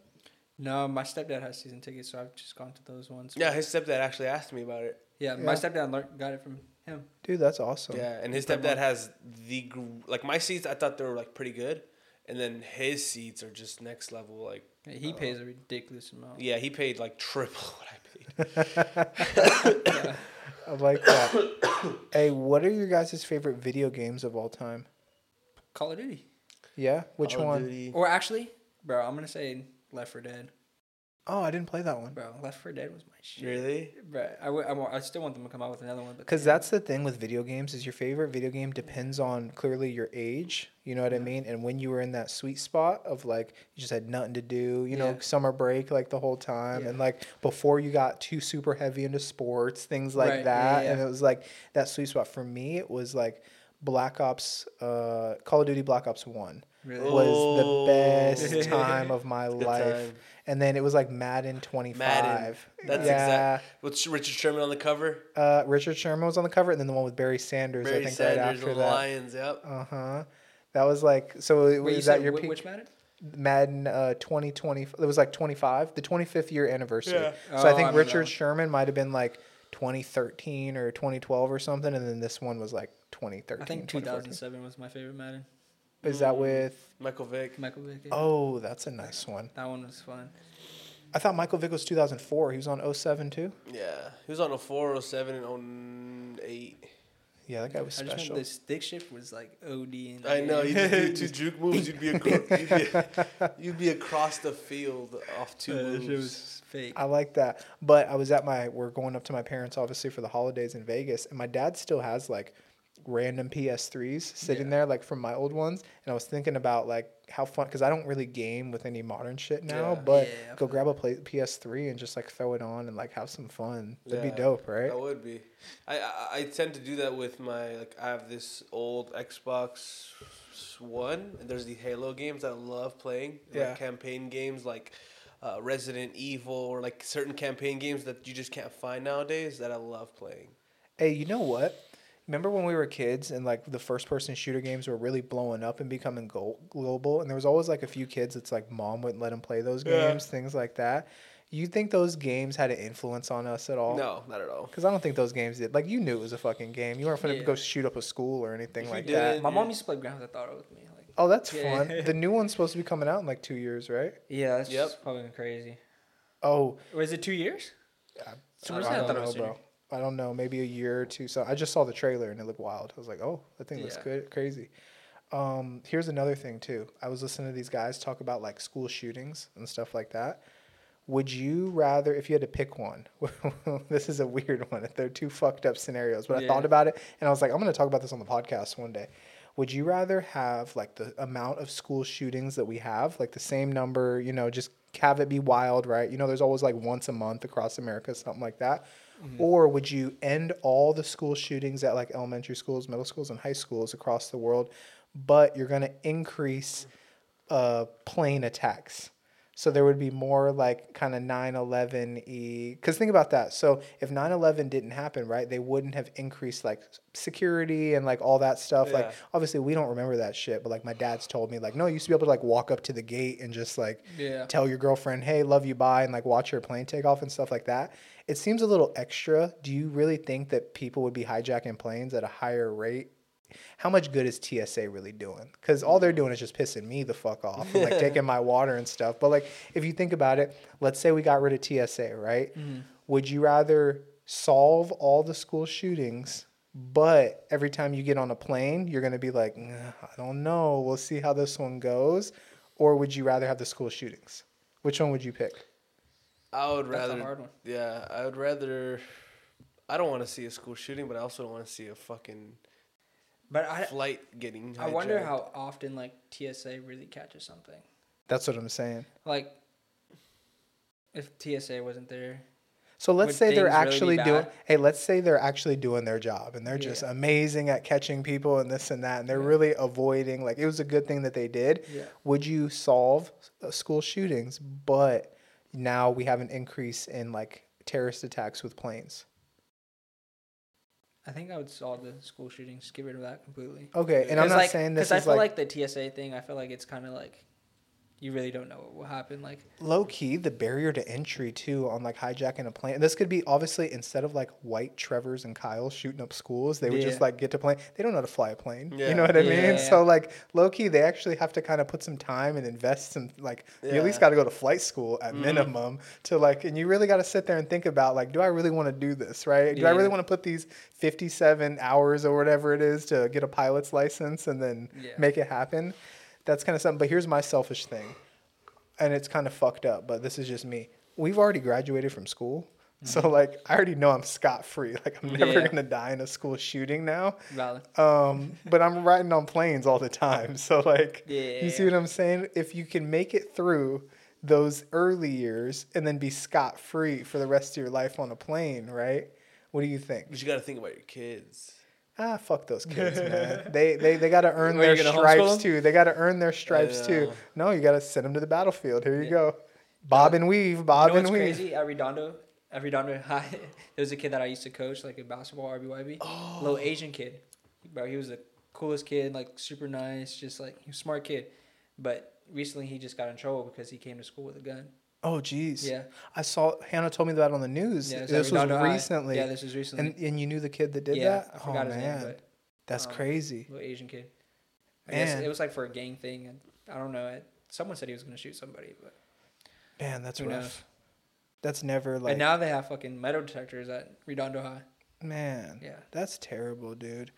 No, my stepdad has season tickets, so I've just gone to those ones. yeah. His stepdad actually asked me about it. yeah. Yeah. My stepdad learned, got it from him. Dude, that's awesome. Yeah, and his Pretty stepdad much. has the gr- like my seats. I thought they were like pretty good, and then his seats are just next level. Like He pays uh, a ridiculous amount. yeah, he paid like triple what I paid. Yeah. I like that. hey, what are your guys' favorite video games of all time? Call of Duty. Yeah, which Call of one? Duty. Or actually, bro, I'm gonna say Left 4 Dead. Oh, I didn't play that one. Bro, Left 4 Dead was my shit. Really? Bro, I, w- I, wa- I still want them to come out with another one. but Because that's the thing with video games is your favorite video game depends on clearly your age. You know what I mean? And when you were in that sweet spot of like you just had nothing to do, you know, Yeah. summer break like the whole time, Yeah. and like before you got too super heavy into sports, things like Right, yeah, that. yeah. And it was like that sweet spot for me. It was like Black Ops, uh, Call of Duty Black Ops One Really? was Oh. the best time of my Good life. time. And then it was like Madden 25. Madden. That's yeah. exact. With Richard Sherman on the cover. Uh, Richard Sherman was on the cover, and then the one with Barry Sanders, I Barry think, Sanders right after and the that. Lions. Yep. Uh huh. That was like so. Wait, you was that said your whi- peak? which Madden? Madden uh, 2020. It was like 25, the 25th year anniversary. Yeah. So Oh, I I think remember that Richard one. Sherman might have been like 2013 or 2012 or something, and then this one was like 2013. I think 2014. 2007 was my favorite Madden. Is that with? Michael Vick. Michael Vick. yeah. Oh, that's a nice one. That one was fun. I thought Michael Vick was 2004. He was on 07 too. Yeah, he was on a 407 and 08. Yeah, that guy was I just special. remember the stick shift was like OD. In the I know. You just do two juke moves. You'd be, acro- you'd, be you'd be across the field off two Uh, moves. shit was fake. I like that. But I was at my we're going up to my parents obviously for the holidays in Vegas and my dad still has like random PS3s sitting Yeah. there like from my old ones and I was thinking about like how fun cuz I don't really game with any modern shit now, Yeah. but Yeah, go feel grab a play, PS3 and just like throw it on and like have some fun. That'd be dope, right? That would be. I, I I tend to do that with my like I have this old Xbox One and there's the Halo games that I love playing. Yeah. Like campaign games like uh, Resident Evil or like certain campaign games that you just can't find nowadays that I love playing. Hey, you know what? Remember when we were kids and like the first person shooter games were really blowing up and becoming go- global? And there was always like a few kids that's like mom wouldn't let them play those Yeah. games, things like that. You think those games had an influence on us at all? No, not at all. Because I don't think those games did. Like you knew it was a fucking game. You weren't going to Yeah. go shoot up a school or anything If like did, that. My mom used to play Grand Theft Auto with me. Like, Oh, that's Yeah. fun. The new one's supposed to be coming out in like two years, right? yeah, that's Yep. probably crazy. Oh, was it two years? I, For some I reason, I don't thought it know, was bro. I don't know. Maybe a year or two. So I just saw the trailer and it looked wild. I was like, oh, that thing looks Yeah. good, crazy. Um, here's another thing too. I was listening to these guys talk about like school shootings and stuff like that. Would you rather, if you had to pick one, this is a weird one. They're two fucked up scenarios, but I thought about it and I was like, I'm going to talk about this on the podcast one day. would you rather have like the amount of school shootings that we have, like the same number, you know, just have it be wild, right? You know, there's always like once a month across America, something like that. Or would you end all the school shootings at like elementary schools, middle schools, and high schools across the world, but you're going to increase uh, plane attacks? So there would be more like kind of 9 11 e. Because think about that. So if 9 11 didn't happen, right, they wouldn't have increased like security and like all that stuff. Like, obviously, we don't remember that shit, but like my dad's told me, like, no, you used to be able to like walk up to the gate and just like Yeah. tell your girlfriend, hey, love you, bye, and like watch your plane take off and stuff like that. It seems a little extra. Do you really think that people would be hijacking planes at a higher rate? How much good is TSA really doing? Because all they're doing is just pissing me the fuck off and like taking my water and stuff. But like, if you think about it, let's say we got rid of TSA, right? Mm-hmm. Would you rather solve all the school shootings, but every time you get on a plane, you're gonna be like, "Nah, I don't know, we'll see how this one goes, or would you rather have the school shootings? Which one would you pick? I would That's a rather. hard one. Yeah, I would rather. I don't want to see a school shooting, but I also don't want to see a fucking But I, flight getting. I wonder how often like TSA really catches something. That's what I'm saying. Like, if TSA wasn't there, So let's say they're things really actually doing. Hey, let's say they're actually doing their job and they're just amazing at catching people and this and that, and they're Yeah. really avoiding. Like it was a good thing that they did. yeah, Would you solve school shootings, but now we have an increase in like terrorist attacks with planes? I think I would solve the school shootings. Get rid of that completely. Okay, and I'm not like, saying this I feel like, like, the TSA thing. I feel like it's kind of like you really don't know what will happen. Like, low key the barrier to entry too on like hijacking a plane. And this could be obviously instead of like white Trevors and Kyle shooting up schools, they would just like get to plane. They don't know how to fly a plane. You know what I Yeah. mean? So like low key, they actually have to kind of put some time and invest some like you at least got to go to flight school at Mhm. minimum to like, and you really got to sit there and think about like, do I really want to do this? Right? Do I really want to put these 57 hours or whatever it is to get a pilot's license and then Yeah. make it happen? That's kind of something. But here's my selfish thing and it's kind of fucked up, but this is just me. We've already graduated from school. So like I already know I'm scot free. Like I'm never Mm-hmm. Yeah. gonna die in a school shooting now. valid. Um, but I'm riding on planes all the time. So like Yeah. you see what I'm saying? If you can make it through those early years and then be scot free for the rest of your life on a plane, right? What do you think? But you got to think about your kids. Ah, fuck those kids, man. They they they got to earn their you gonna homeschool stripes too. They got to earn their stripes too. No, you got to send them to the battlefield. Here you Yeah. go. Bob and weave, bob you know and weave. crazy? At Redondo, at Redondo High, there was a kid that I used to coach, like in basketball, RBYB. Oh. Little Asian kid. Bro, he was the coolest kid, like super nice, just like he was a smart kid. But recently he just got in trouble because he came to school with a gun. Oh, geez. Yeah. I saw Hannah told me that on the news. Yeah, this was High. recently. Yeah, this was recently. and and you knew the kid that did yeah, that? I forgot oh, his man. name, but That's um, crazy. little Asian kid. I guess Man. it was like for a gang thing, and I don't know. It, someone said he was gonna shoot somebody, but Man, that's rough. knows? That's never like and now they have fucking metal detectors at Redondo High. man. Yeah, That's terrible, dude.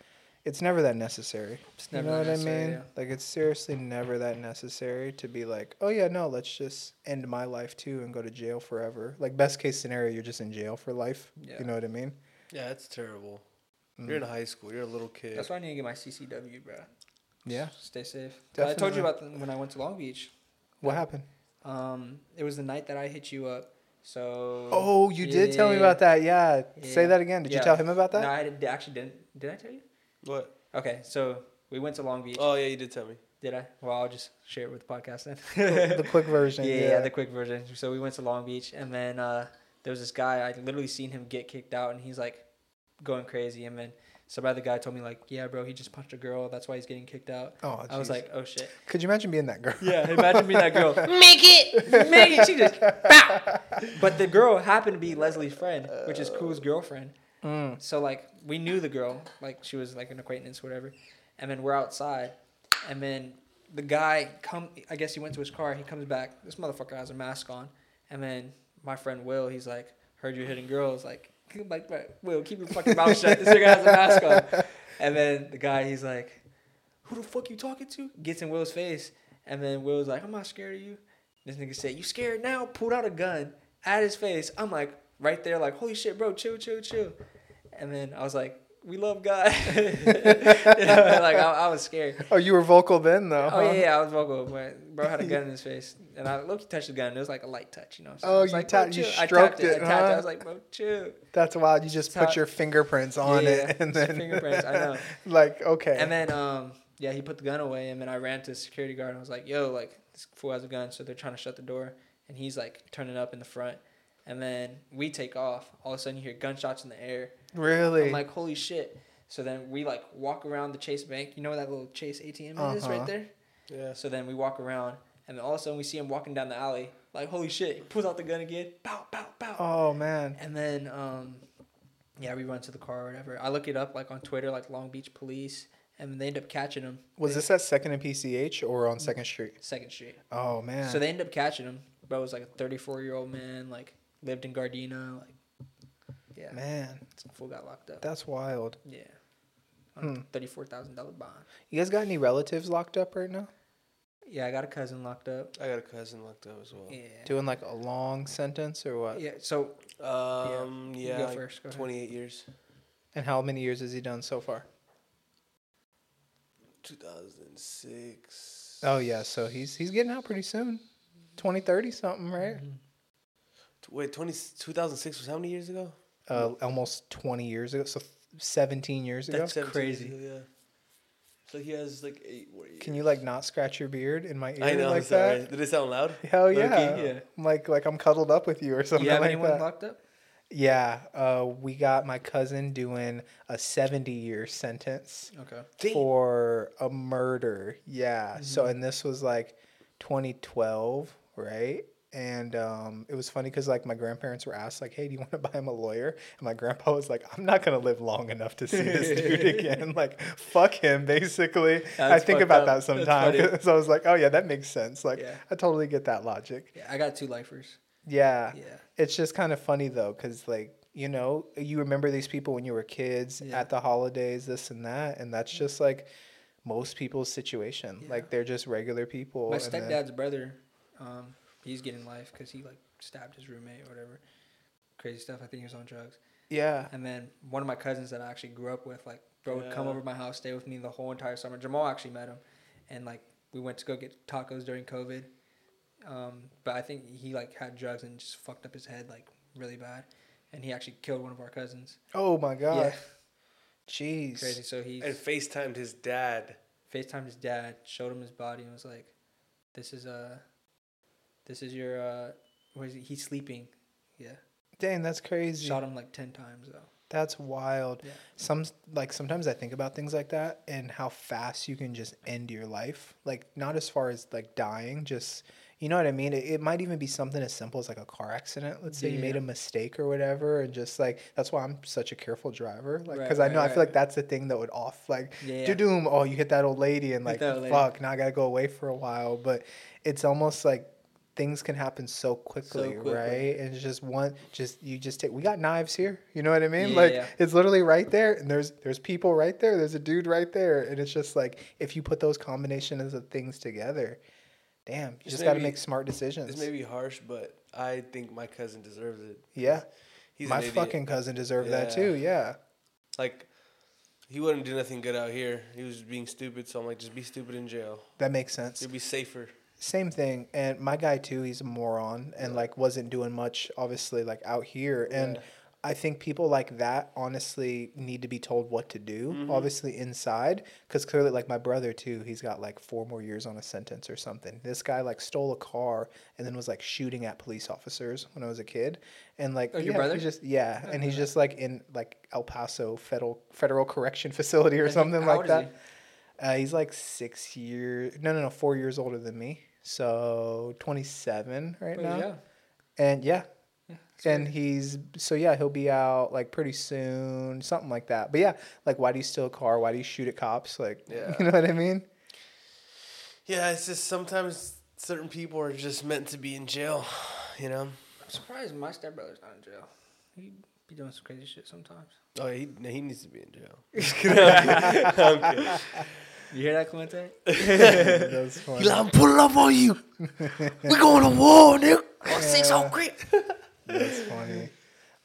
It's never that necessary. it's You never know what I mean? yeah. Like it's seriously never that necessary to be like, oh yeah, no, let's just end my life too and go to jail forever. Like best case scenario, you're just in jail for life. Yeah. You know what I mean? Yeah, that's terrible. Mm. You're in high school. You're a little kid. That's why I need to get my CCW, bro. Yeah. Stay safe. But I told you about the, when I went to Long Beach. What happened? Um, it was the night that I hit you up. So. Oh, you did tell me about that. Yeah. Say that again. Did you tell him about that? No, I did, actually didn't. Did I tell you? What? Okay, so we went to Long Beach. Oh yeah, you did tell me. Did I? Well, I'll just share it with the podcast then. the then. quick version. yeah, Yeah. yeah, the quick version. So we went to Long Beach, and then uh, there was this guy. I literally seen him get kicked out, and he's like going crazy. And then some other guy told me like, "Yeah, bro, he just punched a girl. That's why he's getting kicked out." oh, I was like, "Oh shit." could you imagine being that girl? Yeah, imagine being that girl. Make it, make it. She just bow. But the girl happened to be Leslie's friend, which is Cool's girlfriend. Mm. So like we knew the girl, like she was like an acquaintance, whatever. And then we're outside, and then the guy come. I guess he went to his car. He comes back. This motherfucker has a mask on, and then my friend Will, he's like, "Heard you hitting girls." Like, like Will, keep your fucking mouth shut. This nigga has a mask on. And then the guy, he's like, "Who the fuck you talking to?" Gets in Will's face, and then Will's like, "I'm not scared of you." This nigga said, "You scared now?" Pulled out a gun at his face. I'm like, right there, like, "Holy shit, bro, chill, chill, chill." And then I was like, we love God. you know, like I, I was scared. Oh, you were vocal then, though. Oh huh? yeah, yeah, I was vocal, but bro had a gun in his face, and I looked, touched the gun. It was like a light touch, you know. So Oh, I you like, ta- bro, you. I stroked tapped it. it, I tapped it. I was like, bro, chill. That's wild. You just That's put how- your fingerprints on Yeah, it, and then fingerprints, I know. like okay. And then um yeah, he put the gun away, and then I ran to the security guard and I was like, yo, like this fool has a gun, so they're trying to shut the door, and he's like turning up in the front, and then we take off. All of a sudden, you hear gunshots in the air. really, I'm like, holy shit. So then we like walk around the Chase Bank. You know where that little Chase ATM is Uh-huh. right there? Yeah. So then we walk around, and then all of a sudden we see him walking down the alley. Like, holy shit. He pulls out the gun again. Pow, pow, pow. oh man, And then, um, yeah, we run to the car or whatever. I look it up like on Twitter, like Long Beach Police, and they end up catching him. was They- this at Second and PCH or on Second Street? Second Street? Oh man, So they end up catching him. Bro was like a 34 year old man, like lived in Gardena, like yeah, man, some fool got locked up. that's wild. Yeah, Hmm. thirty-four thousand dollar bond. You guys got any relatives locked up right now? Yeah, I got a cousin locked up. I got a cousin locked up as well. Yeah, Doing like a long sentence or what? yeah. So Um, You yeah, go like first, go ahead. 28 years. And how many years has he done so far? 2006. Oh yeah, so he's he's getting out pretty soon. 2030 something, right? Mm-hmm. T- Wait, 20, 2006 was how many years ago? Uh, almost 20 years ago, so 17 years ago. That's 17 crazy. years ago, yeah. So he has like eight more years. Can you like not scratch your beard in my ear I know. like sorry. that? Did it sound loud? Hell Low-key, yeah. yeah. Like like I'm cuddled up with you or something you have like anyone that. locked up? Yeah, uh, we got my cousin doing a 70 year sentence Okay. Damn. for a murder. Yeah. So, Mm-hmm. and this was like 2012, right? And um, it was funny because like my grandparents were asked like, "Hey, do you want to buy him a lawyer?" And my grandpa was like, "I'm not gonna live long enough to see this dude again. Like, fuck him." Basically, I think about up. that sometimes. so I was like, "Oh yeah, that makes sense." Like, Yeah. I totally get that logic. Yeah, I got two lifers. Yeah. Yeah. It's just kind of funny though, because like you know, you remember these people when you were kids Yeah. at the holidays, this and that, and that's just like most people's situation. Like they're just regular people. My and then- stepdad's brother, um, he's getting life because he like stabbed his roommate or whatever. Crazy stuff. I think he was on drugs. yeah. And then one of my cousins that I actually grew up with, like, bro would come over to my house, stay with me the whole entire summer. Jamal actually met him, and like we went to go get tacos during COVID. Um, but I think he like had drugs and just fucked up his head like really bad, and he actually killed one of our cousins. Oh my god. Yeah, Jeez. crazy. So he And FaceTimed his dad. FaceTimed his dad, showed him his body, and was like, "This is uh, this is your uh, where is he? He's sleeping." Yeah, Dang, that's crazy. shot him like ten times though. That's wild. Yeah. Some like sometimes I think about things like that and how fast you can just end your life. Like not as far as like dying, just you know what I mean. It, it might even be something as simple as like a car accident. Let's say you made a mistake or whatever, and just like that's why I'm such a careful driver. Like Right, because I right, know I feel like that's the thing that would off like Yeah, do yeah. doom. Oh, you hit that old lady and like lady. fuck. Now I gotta go away for a while. But it's almost like things can happen so quickly, quickly. right? And it's just one, just you just take. We got knives here. You know what I mean? Yeah, like yeah. it's literally right there, and there's there's people right there. There's a dude right there, and it's just like if you put those combinations of things together, damn, you This just got to make smart decisions. This may be harsh, but I think my cousin deserves it. yeah, He's my fucking cousin deserved that too. Yeah, like he wouldn't do nothing good out here. He was being stupid, so I'm like, just be stupid in jail. that makes sense. You'll be safer. Same thing. And my guy too, he's a moron and like wasn't doing much obviously like out here. And Yeah. I think people like that honestly need to be told what to do, Mm-hmm. obviously inside, because clearly, like my brother too, he's got like four more years on a sentence or something. This guy like stole a car and then was like shooting at police officers when I was a kid, and like Oh, your yeah, brother? he's just yeah, I and he's just like in like El Paso federal federal correction facility or something like that. he? Uh, he's like six years, no, no, no, four years older than me. So 27 right But now. yeah, And yeah. Yeah, and he's, so yeah, he'll be out like pretty soon, something like that. But yeah, like, why do you steal a car? Why do you shoot at cops? Like, Yeah. you know what I mean? Yeah, it's just sometimes certain people are just meant to be in jail. You know. I'm surprised my stepbrother's not in jail. He be doing some crazy shit sometimes. Oh, he he needs to be in jail. I'm kidding. You hear that, Clemente? That's funny. I'm pulling up on you. we going to war, nigga. Oh, six Yeah. on creep. That's funny.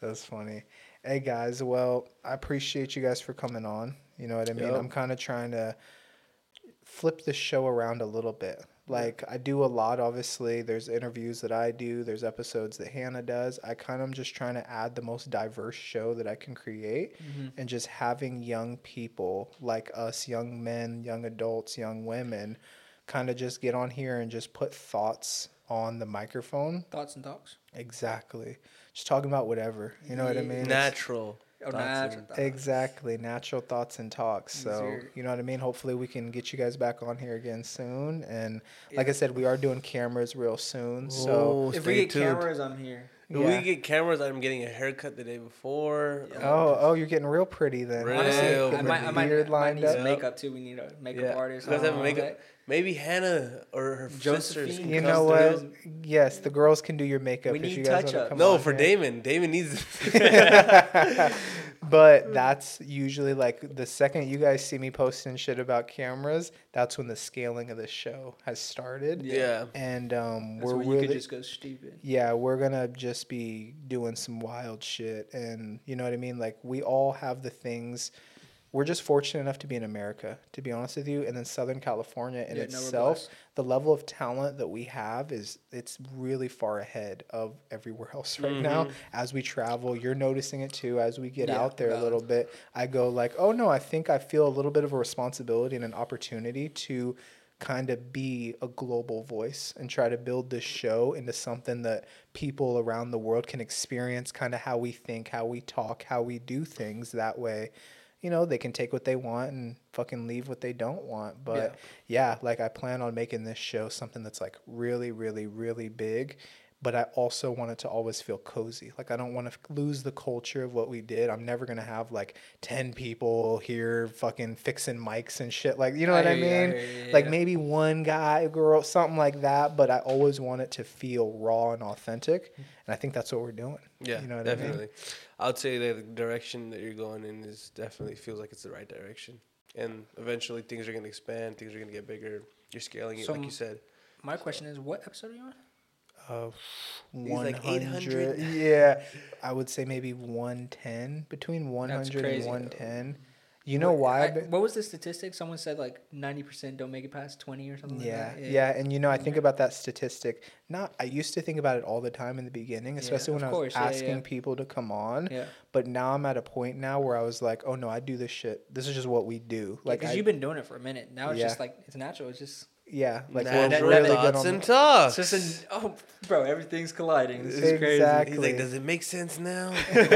That's funny. Hey guys, well, I appreciate you guys for coming on. You know what I mean? Yep. I'm kind of trying to flip the show around a little bit. Like I do a lot obviously. There's interviews that I do, there's episodes that Hannah does. I kind of am just trying to add the most diverse show that I can create mm-hmm. and just having young people like us, young men, young adults, young women kind of just get on here and just put thoughts on the microphone. Thoughts and talks. Exactly. Just talking about whatever. You know what I Yeah. mean? It's- Natural. Oh, natural and- thoughts. Exactly, natural thoughts and talks. So Easier. you know what I mean. Hopefully, we can get you guys back on here again soon. And like I said, we are doing cameras real soon. So If we get tuned. cameras, I'm here. If Yeah. we get cameras, I'm getting a haircut the day before. Yeah. oh, oh, you're getting real pretty then. Real Honestly, Real I pretty. might, I might, Beard I might need some makeup too. We need a makeup Yeah. artist. You guys have a makeup- okay. Maybe Hannah or her Josephine. sisters. You know through. what? Yes, the girls can do your makeup. We if need you guys wanna touch-up. come No, for here. Damon. Damon needs. but that's usually like the second you guys see me posting shit about cameras, that's when the scaling of the show has started. yeah. And um, That's we're where you really could just go stupid. yeah, we're gonna just be doing some wild shit, and you know what I mean. Like we all have the things. We're just fortunate enough to be in America, to be honest with you, and then Southern California in Yeah, itself, the level of talent that we have is it's really far ahead of everywhere else right now. As we travel, you're noticing it too. As we get Yeah, out there a little bit, I go like, oh no, I think I feel a little bit of a responsibility and an opportunity to kind of be a global voice and try to build this show into something that people around the world can experience kind of how we think, how we talk, how we do things that way. You know, they can take what they want and fucking leave what they don't want. But yeah, like I plan on making this show something that's like really, really, really big. But I also want it to always feel cozy. Like I don't want to lose the culture of what we did. I'm never gonna have like ten people here fucking fixing mics and shit. Like you know what I I mean? hear you, like yeah. maybe one guy, girl, something like that. But I always want it to feel raw and authentic. Mm-hmm. And I think that's what we're doing. Yeah, you know what I mean? Definitely. I would say that the direction that you're going in is definitely feels like it's the right direction, and eventually things are going to expand, things are going to get bigger. You're scaling it, So like you said. My question is, what episode are you on? Uh, He's one like hundred. Yeah, I would say maybe one ten between 100 and crazy. one ten. You know why? I, what was the statistic? Someone said like ninety percent don't make it past twenty or something. Yeah, like that. yeah, and you know, I think mm-hmm. about that statistic. Not, I used to think about it all the time in the beginning, Yeah, especially when I was course, asking yeah. people to come on. Yeah, But now I'm at a point now where I was like, oh no, I do this shit. This is just what we do. like because you've been doing it for a minute. Now it's Yeah. just like it's natural. It's just yeah, like Natural we're really good thoughts on. and talks. it's just an oh bro, everything's colliding. This is crazy. He's like, does it make sense now? He's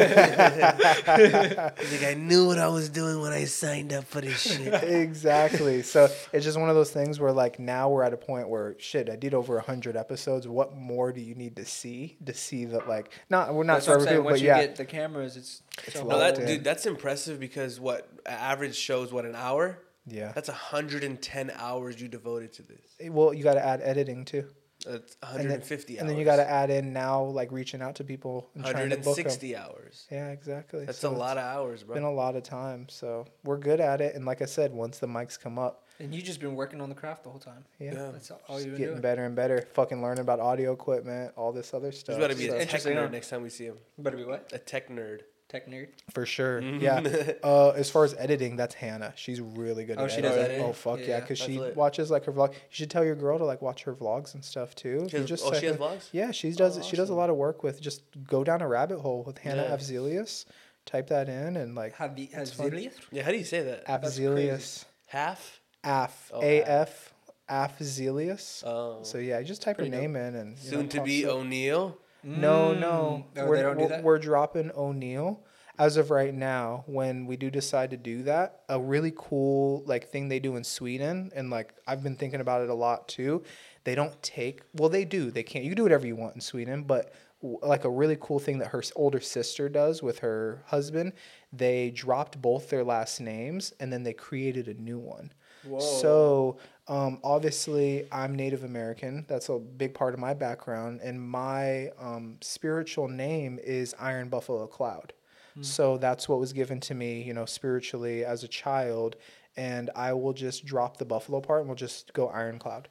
like, I knew what I was doing when I signed up for this shit. exactly. So it's just one of those things where like now we're at a point where shit, I did over a hundred episodes. What more do you need to see to see that like not we're not That's for what I'm every saying. people, Once but you yeah, get the cameras, it's It's a locked No, that dude, that's impressive because what average shows what an hour? Yeah. That's 110 hours you devoted to this. Eh, well, you got to add editing too, That's and then, 150 hours. and then you got to add in now like reaching out to people and trying to book 'em. 160 hours. Yeah, exactly. That's So a lot of hours, bro. Been a lot of time, so we're good at it. And like I said, once the mics come up, and you just been working on the craft the whole time. yeah, Yeah. That's all just you've been getting doing. better and better. Fucking learning about audio equipment, all this other There's stuff. got to be so- a tech Interesting, nerd next time we see him. Better be what? A tech nerd. Tech nerd. For sure. Mhm. Yeah. uh, as far as editing, that's Hannah. She's really good Oh, at she editing. does edit? Oh, fuck yeah. Yeah. Because That's she lit. watches like her vlog. You should tell your girl to like watch her vlogs and stuff too. She has, just oh, she has vlogs? Yeah, she does. Oh, She does a lot of work with just go down a rabbit hole with Hannah Yeah. Afzelius. Type that in and like Have the has It's fun. Zillius? Yeah, how do you say that? That's Afzelius. Half? Af. Oh, A F. Afzelius. Oh. So yeah, you just type her Pretty dope. name in and you know, Soon to be up. O'Neill. No, no. Mm. We're, they don't do we're- that? we're dropping O'Neill. As of right now, when we do decide to do that, a really cool like thing they do in Sweden, and like I've been thinking about it a lot too. They don't take well, they do. They can't. You can do whatever you want in Sweden, but w- like a really cool thing that her older sister does with her husband, they dropped both their last names and then they created a new one. Whoa. So, um, obviously, I'm Native American. That's a big part of my background. And my um, spiritual name is Iron Buffalo Cloud. So, that's what was given to me, you know, spiritually as a child. And I will just drop the Buffalo part and we'll just go Iron Cloud.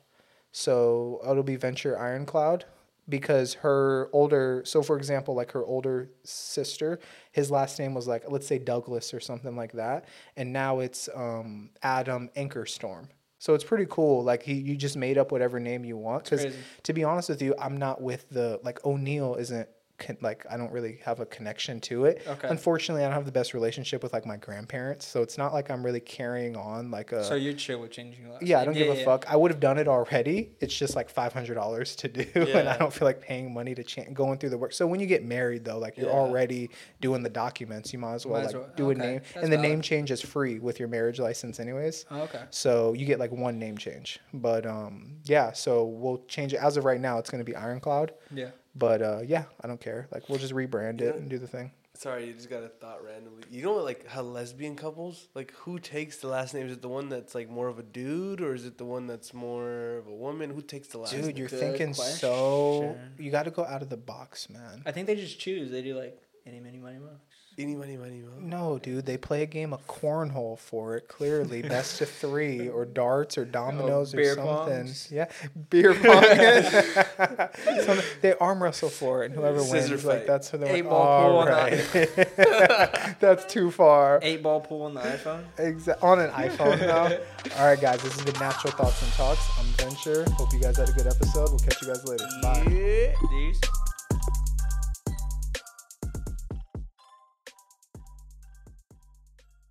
So, it'll be Venture Iron Cloud. because her older so for example like her older sister his last name was like let's say douglas or something like that and now it's um, adam anchorstorm so it's pretty cool like he you just made up whatever name you want because to be honest with you i'm not with the like o'neill isn't con- like i don't really have a connection to it Okay. unfortunately i don't have the best relationship with like my grandparents so it's not like i'm really carrying on like a So you're chill with changing yeah, I don't give a fuck. I would have done it already. It's just like five hundred dollars to do, and I don't feel like paying money to cha- going through the work. So when you get married, though, like you're Yeah. already doing the documents, you might as well Might as like well- do okay, a name, that's and the valid. name change is free with your marriage license, anyways. Oh, okay. So you get like one name change, but um, yeah. So we'll change it. As of right now, it's gonna be Ironcloud, Yeah. But uh, yeah, I don't care. Like we'll just rebrand it and do the thing. Sorry, you just got a thought randomly. You know, like how lesbian couples, like who takes the last name? Is it the one that's like more of a dude, or is it the one that's more of a woman? Who takes the last Dude, name? you're good thinking so. You got to go out of the box, man. I think they just choose. They do like any, many, money, mo. Any money, money, mo. No, dude, they play a game of cornhole for it. Clearly, best of three, or darts, or oh, dominoes, or something. Yeah, beer pong. Something- they arm wrestle for it, and whoever Scissor wins, like that's who they Eight ball pool All on the- right, that's too far. Eight ball pool on the iPhone. Exa- on an iPhone now. All right, guys, this has been Natural Thoughts and Talks. I'm Venture. Hope you guys had a good episode. We'll catch you guys later. Bye. Yeah. These.